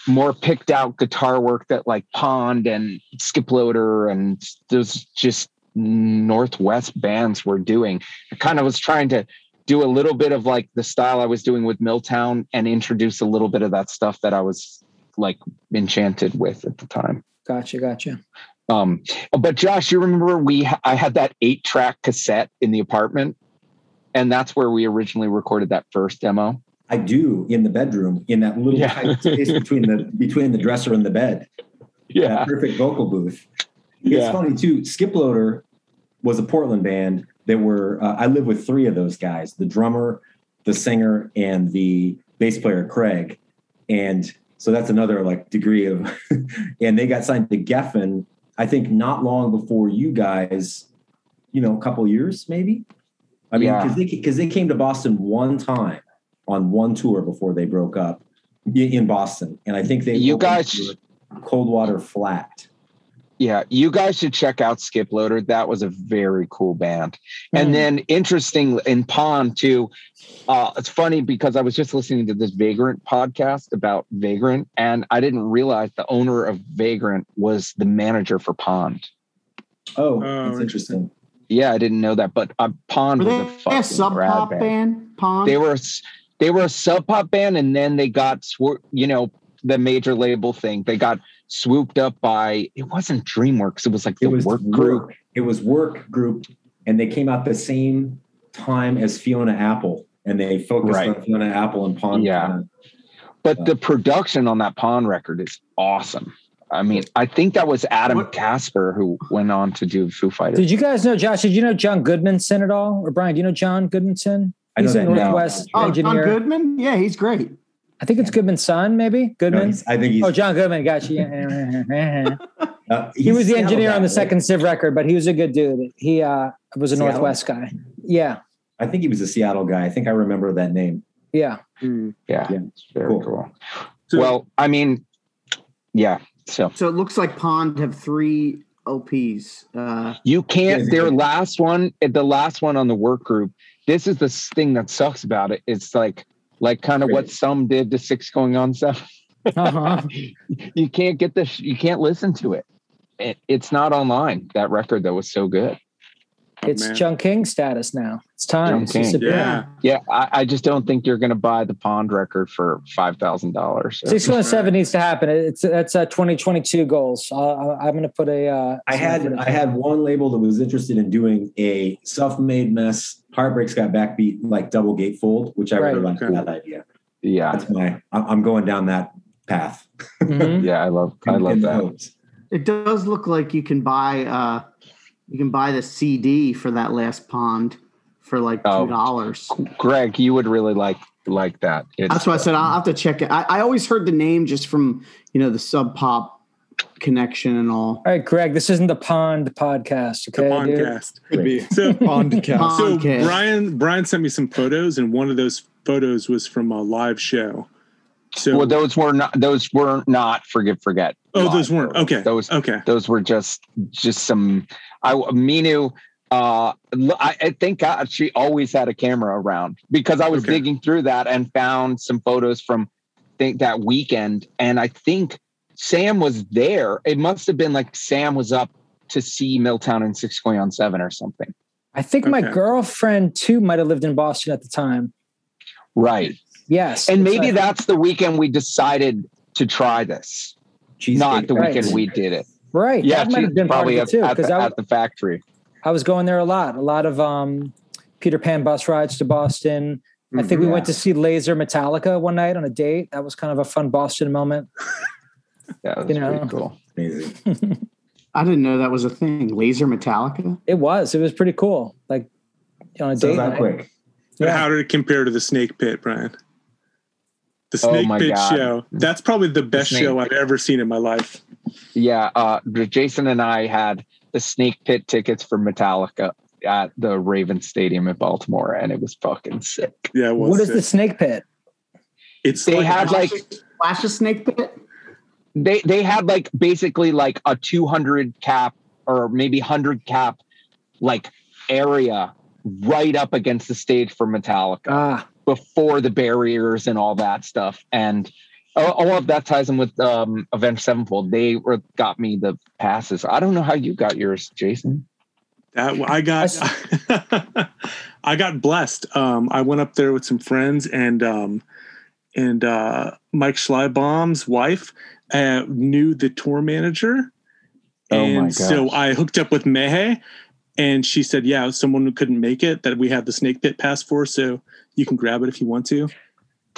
more picked out guitar work that like Pond and Skip Loader and those just Northwest bands were doing. I kind of was trying to do a little bit of like the style I was doing with Milltown and introduce a little bit of that stuff that I was like enchanted with at the time. Gotcha, gotcha. Um, but Josh, you remember we I had that eight track cassette in the apartment, and that's where we originally recorded that first demo. I do in the bedroom in that little Yeah. tight space between the between the dresser and the bed. That perfect vocal booth. It's Yeah. funny too. Skip Loader was a Portland band. There were uh, I live with three of those guys: the drummer, the singer, and the bass player Craig. And so that's another like degree of. <laughs> and they got signed to Geffen. I think not long before you guys, you know, a couple years maybe. I mean, Yeah. because they because they came to Boston one time on one tour before they broke up in Boston, and I think they You guys- Coldwater Flat. Yeah, you guys should check out Skip Loader. That was a very cool band. Hmm. And then interesting in Pond too. Uh, it's funny because I was just listening to this Vagrant podcast about Vagrant, and I didn't realize the owner of Vagrant was the manager for Pond. Oh, Oh, that's interesting. Yeah, I didn't know that, but uh, Pond Were was they a a fucking sub pop band. band? Pond. They were, s- they were a sub pop band, and then they got swor- you know the major label thing. They got swooped up by it wasn't DreamWorks. It was like the It was work group. It was work group, and they came out the same time as Fiona Apple, and they focused Right. on Fiona Apple and Pond. Yeah. But the production on that Pond record is awesome. I mean, I think that was Adam What- Kasper who went on to do Foo Fighters. Did you guys know Josh? Did you know John Goodmanson at all? Or Brian, do you know John Goodmanson? I know He's a that now. Northwest Oh, John. Goodman? Yeah, he's great. I think it's Goodman's son, maybe No, Goodman. he's- I think he's. oh, John Goodman. Gotcha. Yeah. <laughs> uh, he was the engineer on the right? second Civ record, but he was a good dude. He uh, was a Seattle? Northwest guy. Yeah, I think he was a Seattle guy. I think I remember that name. yeah. yeah, Yeah. very Cool. cool. So- well, I mean, yeah. So So it looks like Pond have three LPs. Uh, you can't. Their last one, the last one on the work group. This is the thing that sucks about it. It's like, like kind of what some did to Six Going on Seven. Uh-huh. <laughs> you can't get this. You can't listen to it. it. It's not online. That record that was so good. It's man. John King status now. It's time. It's Yeah. Yeah, I, I just don't think you're going to buy the Pond record for five thousand dollars. Six one seven needs to happen. It's that's uh, 2022 goals. Uh, I'm going to put a. Uh, I had I had one label that was interested in doing a self-made mess. Heartbreaks got backbeat like double gatefold, which I really like liked Okay. that idea. Yeah, That's my. I'm I'm going down that path. Mhm. <laughs> yeah, I love, I In- love that. hopes. it does look like you can buy uh, you can buy the CD for that last Pond for like oh, two dollars. Greg, you would really like like that. It's, That's why I said I'll have to check it. I, I always heard the name just from you know the Sub Pop connection and all. All right, Greg. This isn't the Pond podcast. The Okay, dude? podcast. Could be So, <laughs> Pondcast. so Brian Brian sent me some photos, and one of those photos was from a live show. So, well, those were not. Those were not. Forget, forget. oh, live those weren't okay. Those okay. those were just just some. I Minu. Uh, l- I, I think God, she always had a camera around because I was Okay. digging through that and found some photos from think that weekend, and I think Sam was there. It must have been like Sam was up to see Milltown and Six Going on Seven or something. I think my girlfriend too might have lived in Boston at the time. Right. Yes, And maybe like- that's the weekend we decided to try this, Cheesecake not the Right. weekend we did it. Right. Yeah, that might she- have been part of probably it too at, because the, I, at the factory. I was going there a lot. A lot of um, Peter Pan bus rides to Boston. I think we Mhm. went to see Laser Metallica one night on a date. That was kind of a fun Boston moment. <laughs> Yeah, that's You know. pretty cool. Amazing. <laughs> I didn't know that was a thing. Laser Metallica. It was. It was pretty cool. Like on a So date that night. quick. And Yeah. how did it compare to the Snake Pit, Brian? The Oh Snake my Pit God. show. That's probably the best Snake show I've ever seen in my life. Yeah, uh, Jason and I had the Snake Pit tickets for Metallica at the Raven Stadium in Baltimore, and it was fucking sick. Yeah, it was. What is sick. the snake pit? It's They like, had like Flash a snake pit. they they had like basically like a 200 cap or maybe 100 cap like area right up against the stage for Metallica. Ah, before the barriers and all that stuff. And all, all of that ties in with um, Avenged Sevenfold. They were got me the passes. I don't know how you got yours, Jason. That I got, <laughs> I got blessed. Um, I went up there with some friends and um, and uh, Mike Schleibaum's wife uh, knew the tour manager, Oh and my so. I hooked up with Mehe, and she said, "Yeah, someone who couldn't make it that we have the Snake Pit pass for, so you can grab it if you want to."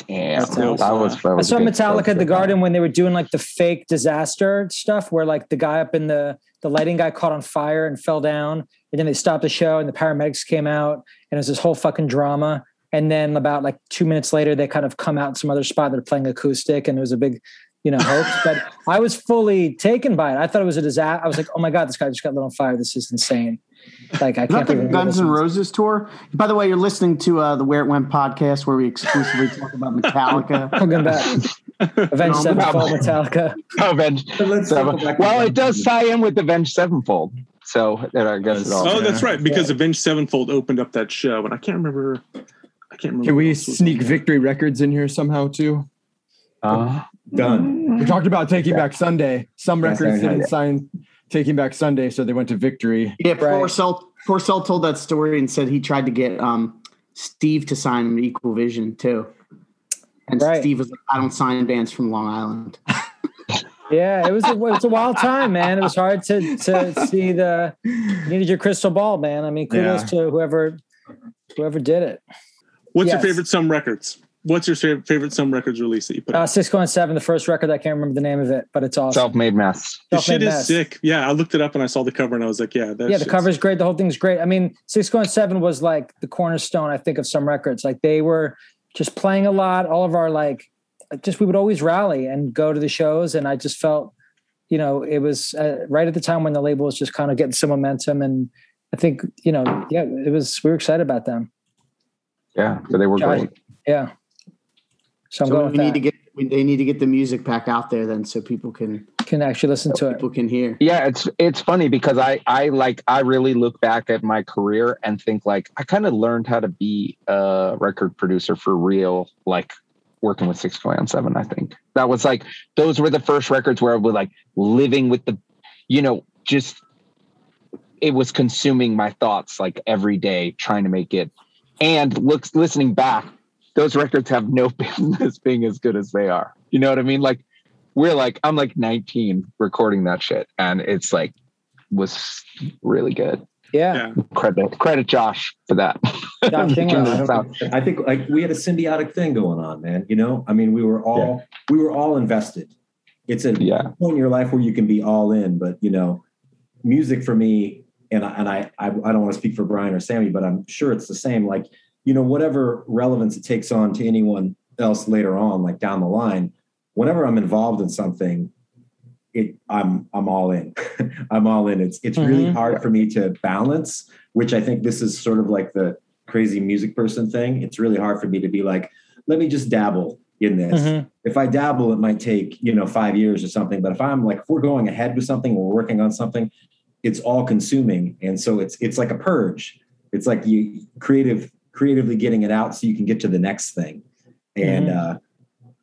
Damn, That's that was. That I saw Metallica at the Garden when they were doing like the fake disaster stuff, where like the guy up in the the lighting guy caught on fire and fell down, and then they stopped the show and the paramedics came out, and it was this whole fucking drama. And then about like two minutes later, they kind of come out in some other spot. They're playing acoustic, and it was a big, you know, hoax. <laughs> but I was fully taken by it. I thought it was a disaster. I was like, oh my god, this guy just got lit on fire. This is insane. Like I can't the Guns N' Roses tour? By the way, you're listening to uh, the Where It Went podcast, where we exclusively talk about Metallica. <laughs> Talking about Avenged No, Sevenfold, Metallica. <laughs> Avenged But let's Seven- Well, it does tie in with Avenged Sevenfold. So that I guess it all. Oh, Yeah. that's right, because Avenged Sevenfold opened up that show, and I can't remember. I can't remember. Can we sneak on there. Victory Records in here somehow too? Uh, Done. We talked about Taking Back Sunday. Some Yes, records didn't sign Taking Back Sunday, so they went to Victory. Yeah, Right. Porcell, Porcell told that story and said he tried to get um, Steve to sign him to Equal Vision too. And Right. Steve was like, I don't sign bands from Long Island. <laughs> Yeah, it was a, it was a wild time, man. It was hard to to see the you needed your crystal ball, man. I mean, kudos to whoever whoever did it. What's Yes. your favorite Some Records? What's your favorite favorite Some Records release that you put Uh, out? six going seven, the first record. I can't remember the name of it, but it's awesome. Self-made mess. The Self-Made shit is Mess. sick. Yeah, I looked it up and I saw the cover and I was like, yeah, that yeah, the cover's great. The whole thing's great. I mean, six going seven was like the cornerstone, I think, of some records. Like they were just playing a lot. All of our like, just we would always rally and go to the shows, and I just felt, you know, it was uh, right at the time when the label was just kind of getting some momentum, and I think, you know, yeah, it was. We were excited about them. Yeah, so they were Josh- great. Yeah. So I'm So going we with need that. to get we, they need to get the music back out there then so people can Can actually listen to it. people can hear. Yeah, it's it's funny because I I like I really look back at my career and think like I kind of learned how to be a record producer for real, like working with Six Going on Seven. I think that was like those were the first records where I was like living with the, you know, just it was consuming my thoughts like every day trying to make it. And looks listening back, those records have no <laughs> business being as good as they are. You know what I mean? Like we're like i'm like 19 recording that shit and it's like was really good Yeah. Yeah. credit credit josh for that Josh Dingler. That's how- I think like we had a symbiotic thing going on, man. You know, I mean, we were all we were all invested. It's a Yeah. point in your life where you can be all in, but you know, music for me, and I, and I I, I don't want to speak for Brian or Sammy, but I'm sure it's the same. Like you know, whatever relevance it takes on to anyone else later on, like down the line, whenever I'm involved in something, it I'm I'm all in. <laughs> I'm all in. It's it's really Mhm. hard for me to balance, which I think this is sort of like the crazy music person thing. It's really hard for me to be like, let me just dabble in this. Mhm. If I dabble, it might take, you know, five years or something. But if I'm like, if we're going ahead with something, we're working on something, it's all consuming. And so it's it's like a purge. It's like you creative creatively getting it out so you can get to the next thing. And uh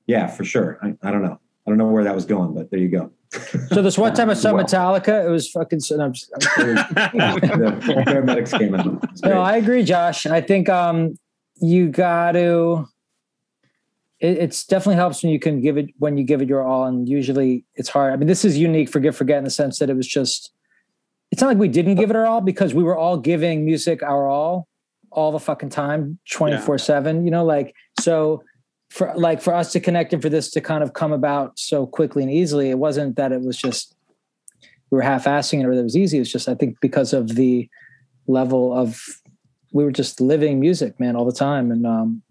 yeah, for sure. I, I don't know. I don't know where that was going, but there you go. So this one time I saw <laughs> Well. Metallica. It was fucking. no, I'm just- I'm <laughs> the paramedics came in. No, I agree, Josh. I think um, you got to. It, it's definitely helps when you can give it when you give it your all, and usually it's hard. I mean, this is unique for Give Forget in the sense that it was just. It's not like we didn't give it our all because we were all giving music our all, all the fucking time, twenty four seven. You know, like so. For like for us to connect and for this to kind of come about so quickly and easily, it wasn't that it was just we were half-assing it or that it was easy. It's just I think because of the level of we were just living music, man, all the time. And um,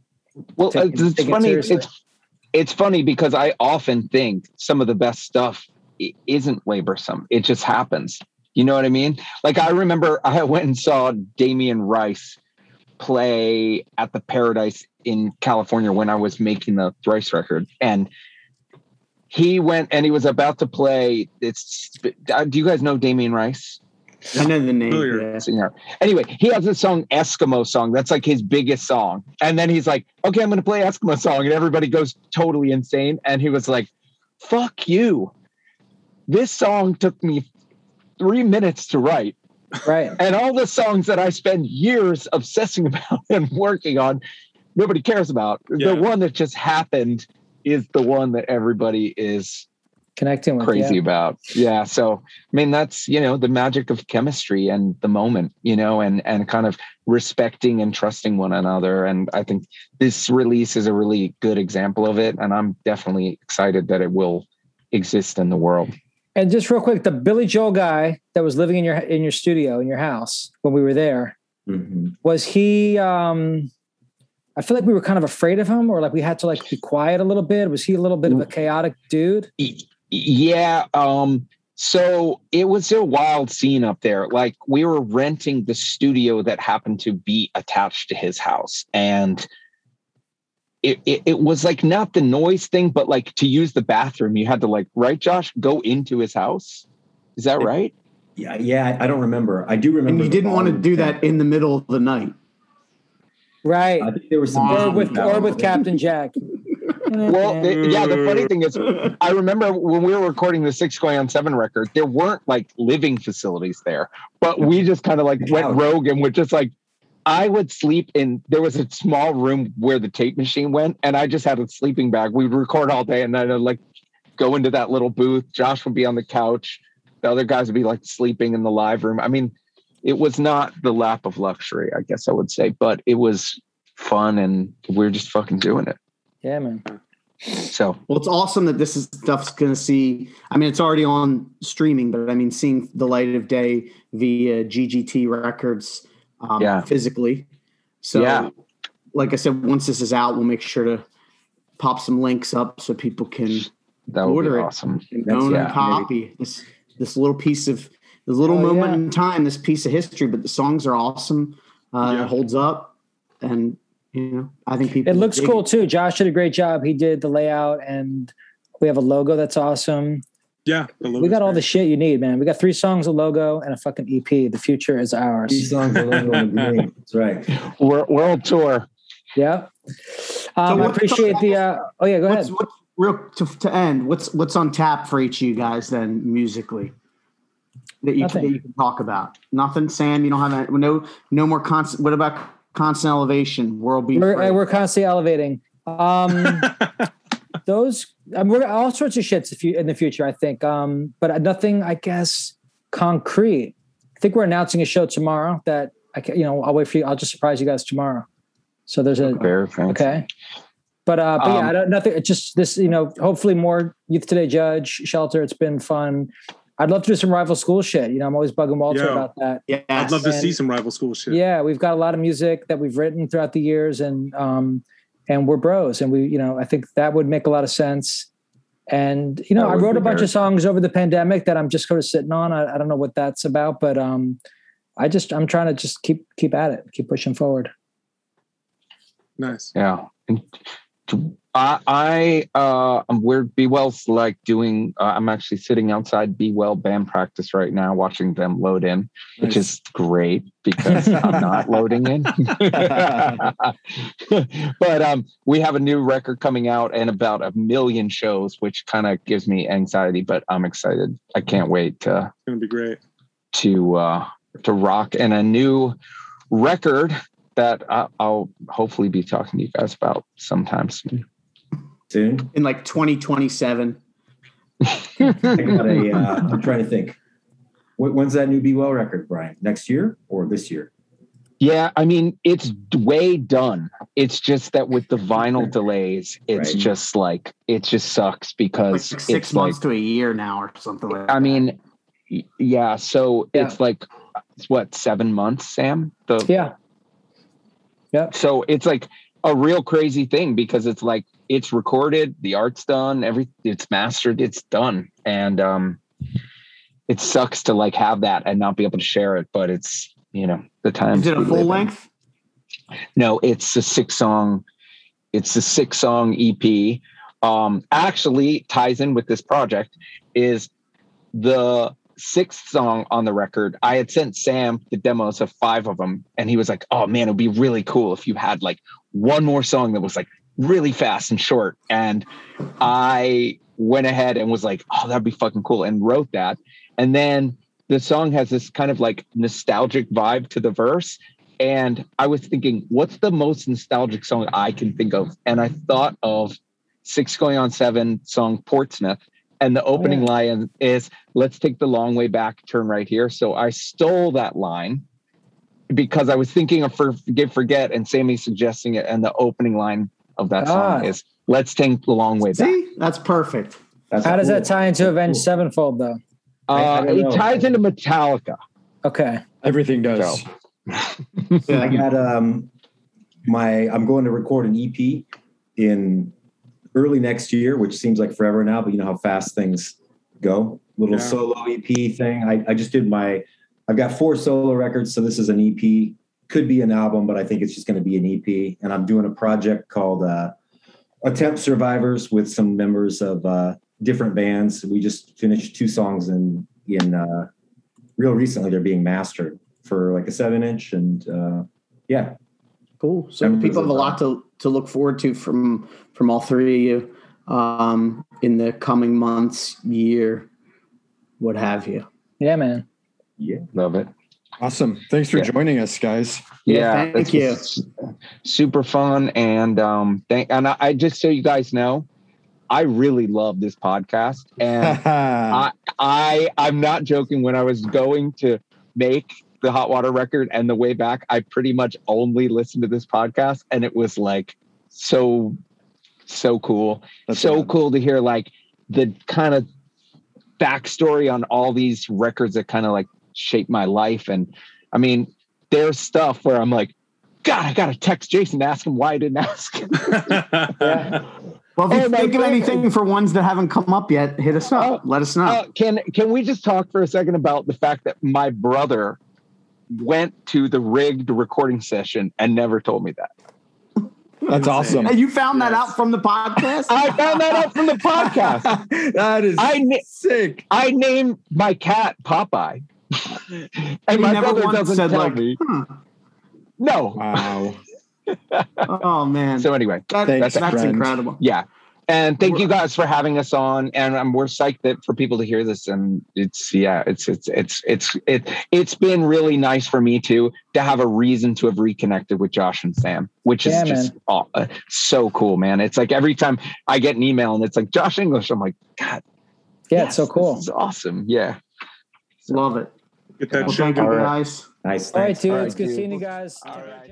well Take- it's, it's take it funny it's it's funny because i often think some of the best stuff isn't laborsome it just happens you know what i mean like i remember i went and saw Damien Rice play at the paradise in california when i was making the thrice record and he went and he was about to play it's uh, do you guys know Damien rice I know the name. Yeah. singer. Anyway, he has a song Eskimo song. That's like his biggest song. And then he's like, "Okay, I'm going to play Eskimo song," and everybody goes totally insane. And he was like, "Fuck you! This song took me three minutes to write, right. <laughs> and all the songs that I spend years obsessing <laughs> about and working on, nobody cares about. Yeah. The one that just happened is the one that everybody is Connecting with crazy yeah. about. Yeah. So I mean that's, you know, the magic of chemistry and the moment, you know, and and kind of respecting and trusting one another. And I think this release is a really good example of it. And I'm definitely excited that it will exist in the world. And just real quick, the Billy Joel guy that was living in your in your studio in your house when we were there Mhm. was he? um I feel like we were kind of afraid of him, or like we had to like be quiet a little bit. Was he a little bit of a chaotic dude? Yeah. Um, so it was a wild scene up there. Like we were renting the studio that happened to be attached to his house. And it, it, it was like not the noise thing, but like to use the bathroom, you had to like, right, Josh, go into his house. Is that right? Yeah, yeah. I don't remember. I do remember. And you didn't want to do that in the middle of the night. Right. I think there was some. Or Or with or with Captain <laughs> Jack. Well, the- yeah, the funny thing is, <laughs> I remember when we were recording the Six Going on Seven record, there weren't like living facilities there, but we just kind of like went rogue and would just like I would sleep in. There was a small room where the tape machine went, and I just had a sleeping bag. We would record all day, and then I'd like go into that little booth. Josh would be on the couch. The other guys would be like sleeping in the live room. I mean, it was not the lap of luxury, I guess I would say, but it was fun, and we are just fucking doing it. Yeah, man. So Well, it's awesome that this is stuff's going to see. I mean, it's already on streaming, but I mean, seeing the light of day via GGT Records, um, Yeah. physically. So, Yeah. like I said, once this is out, we'll make sure to pop some links up so people can that would Order be it. and That's- own yeah, a copy. This this little piece of this little Oh, moment yeah. in time, this piece of history. But the songs are awesome. Uh, Yeah. It holds up, and you know, I think people. It looks dig cool too. Josh did a great job. He did the layout, and we have a logo that's awesome. Yeah, the We logo's got all great. the shit you need, man. We got three songs, a logo, and a fucking EP. The future is ours. Three ours. songs alone on the green. That's right. Wor- World tour. Yeah. Um, I appreciate the. Uh, oh yeah, go What's, ahead. what's real to, to end? What's what's on tap for each of you guys then musically that you, Nothing. that you can talk about? Nothing, Sam. You don't have any, no no more constant. What about constant elevation? World beat. We're, we're constantly elevating. Um, <laughs> those I mean, we're all sorts of shits if you in the future. I think, um, but nothing. I guess concrete. I think we're announcing a show tomorrow that I can. You know, I'll wait for you. I'll just surprise you guys tomorrow. So there's a Very fancy. okay. But uh, but yeah, Um, I don't nothing. It's just this. You know, hopefully more youth today judge shelter. It's been fun. I'd love to do some rival school shit. You know, I'm always bugging Walter Yeah. about that. Yeah, I'd love to see some rival school shit. Yeah, we've got a lot of music that we've written throughout the years, and um, and we're bros, and we, you know, I think that would make a lot of sense. And you know, I wrote a bunch of songs over the pandemic that I'm just sort of sitting on. I, I don't know what that's about, but um, I just I'm trying to just keep keep at it, keep pushing forward. Nice. Yeah. And to- I, I uh, I'm weird. Be Well's like doing. Uh, I'm actually sitting outside Be Well band practice right now, watching them load in, which is great because I'm not <laughs> loading in. <laughs> but um, we have a new record coming out and about a million shows, which kind of gives me anxiety. But I'm excited. I can't wait to It's gonna be great. to uh, to rock and a new record that I'll hopefully be talking to you guys about sometime soon. Soon. in like 2027. I got a. Uh, I'm trying to think. When's that new Be Well record, Brian? Next year or this year? Yeah, I mean it's way done. It's just that with the vinyl delays, it's Right. just like it just sucks Like because six it's months like to a year now, or something like. That. I that. mean, yeah. So Yeah. it's like it's what seven months, Sam. The Yeah, yep. so it's like a real crazy thing because it's like it's recorded the art's done every it's mastered it's done. And um it sucks to like have that and not be able to share it but it's you know the time is it a full length? no it's a six song it's a six song ep um actually ties in with this project is the sixth song on the record. I had sent sam the demos of five of them and he was like oh man it'd be really cool if you had like one more song that was like really fast and short and i went ahead and was like oh that'd be fucking cool and wrote that and then the song has this kind of like nostalgic vibe to the verse and I was thinking, what's the most nostalgic song I can think of? And I thought of Six Going on Seven song Portsmouth. And the oh, opening yeah. line is, let's take the long way back, turn right here. So I stole that line because I was thinking of Forgive, Forget, and Sammy suggesting it. And the opening line of that song Ah. is, let's take the long way back. See, that's perfect. That's How does cool. that tie into Avenged Cool. Sevenfold, though? I- I Uh, it know. ties into Metallica. Okay, Everything does. So. <laughs> I got um my I'm going to record an EP in early next year, which seems like forever now, but you know how fast things go. Little Yeah. solo EP thing. I, I just did my I've got four solo records, so this is an EP. Could be an album, but I think it's just going to be an EP. And I'm doing a project called uh, Attempt Survivors with some members of uh, different bands. We just finished two songs in in uh, real recently. They're being mastered for like a seven inch, and uh, yeah, Cool. So Members people have a lot to to look forward to from from all three of you um, in the coming months, year, what have you. yeah, man. yeah. Love it. Awesome. Thanks for Yeah. joining us, guys. Yeah, thank you. Super fun, and um, thank and I, I just so you guys know, I really love this podcast, and <laughs> I, I I'm not joking. When I was going to make the hot water record and the way back, I pretty much only listened to this podcast, and it was like so so cool, That's so rad. cool to hear like the kind of backstory on all these records that kind of like shaped my life, and I mean, there's stuff where I'm like. God, I gotta text Jason to ask him why I didn't ask him. yeah. <laughs> Well, if you Oh, think of anything for ones that haven't come up yet, hit us up. Oh, Let us know. Uh, can can we just talk for a second about the fact that my brother went to the rigged recording session and never told me that? That's awesome. Hey, you found that out from the podcast? I found that out from the <laughs> podcast. that is I na- sick. I named my cat Popeye, and you my never brother doesn't said tell like, me. huh. No. Wow. <laughs> oh man, So anyway, that, Thanks, that's friend. incredible. yeah. And thank you guys for having us on, and um, we're psyched that for people to hear this. And it's yeah, it's it's it's it's it it's been really nice for me too to have a reason to have reconnected with Josh and Sam, which is Yeah, just aw- uh, so cool, man. It's like every time I get an email and it's like Josh English, I'm like, God, Yeah, it's so cool. This is awesome. Yeah. Love it. Get that Well, show thank you going. All right. guys. Nice. All right, Thanks. dude. All right, it's good dude. seeing you guys. All right.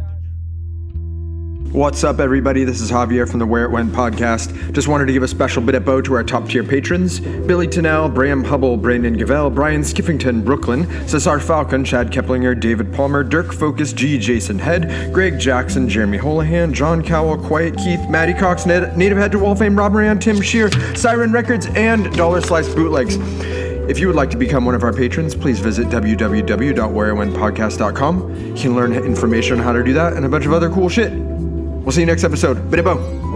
What's up, everybody? This is Javier from the Where It Went podcast. Just wanted to give a special bit of bow to our top tier patrons Billy Tennell, Bram Hubble, Brandon Gavell, Brian Skiffington, Brooklyn, Cesar Falcon, Chad Keplinger, David Palmer, Dirk Focus, G, Jason Head, Greg Jackson, Jeremy Holohan, John Cowell, Quiet Keith, Maddie Cox, Nat- Native Head to Wall Fame, Rob Moran, Tim Shear, Siren Records, and Dollar Slice Bootlegs. If you would like to become one of our patrons, please visit www.whereitwentpodcast.com. You can learn information on how to do that and a bunch of other cool shit. We'll see you next episode. Boom.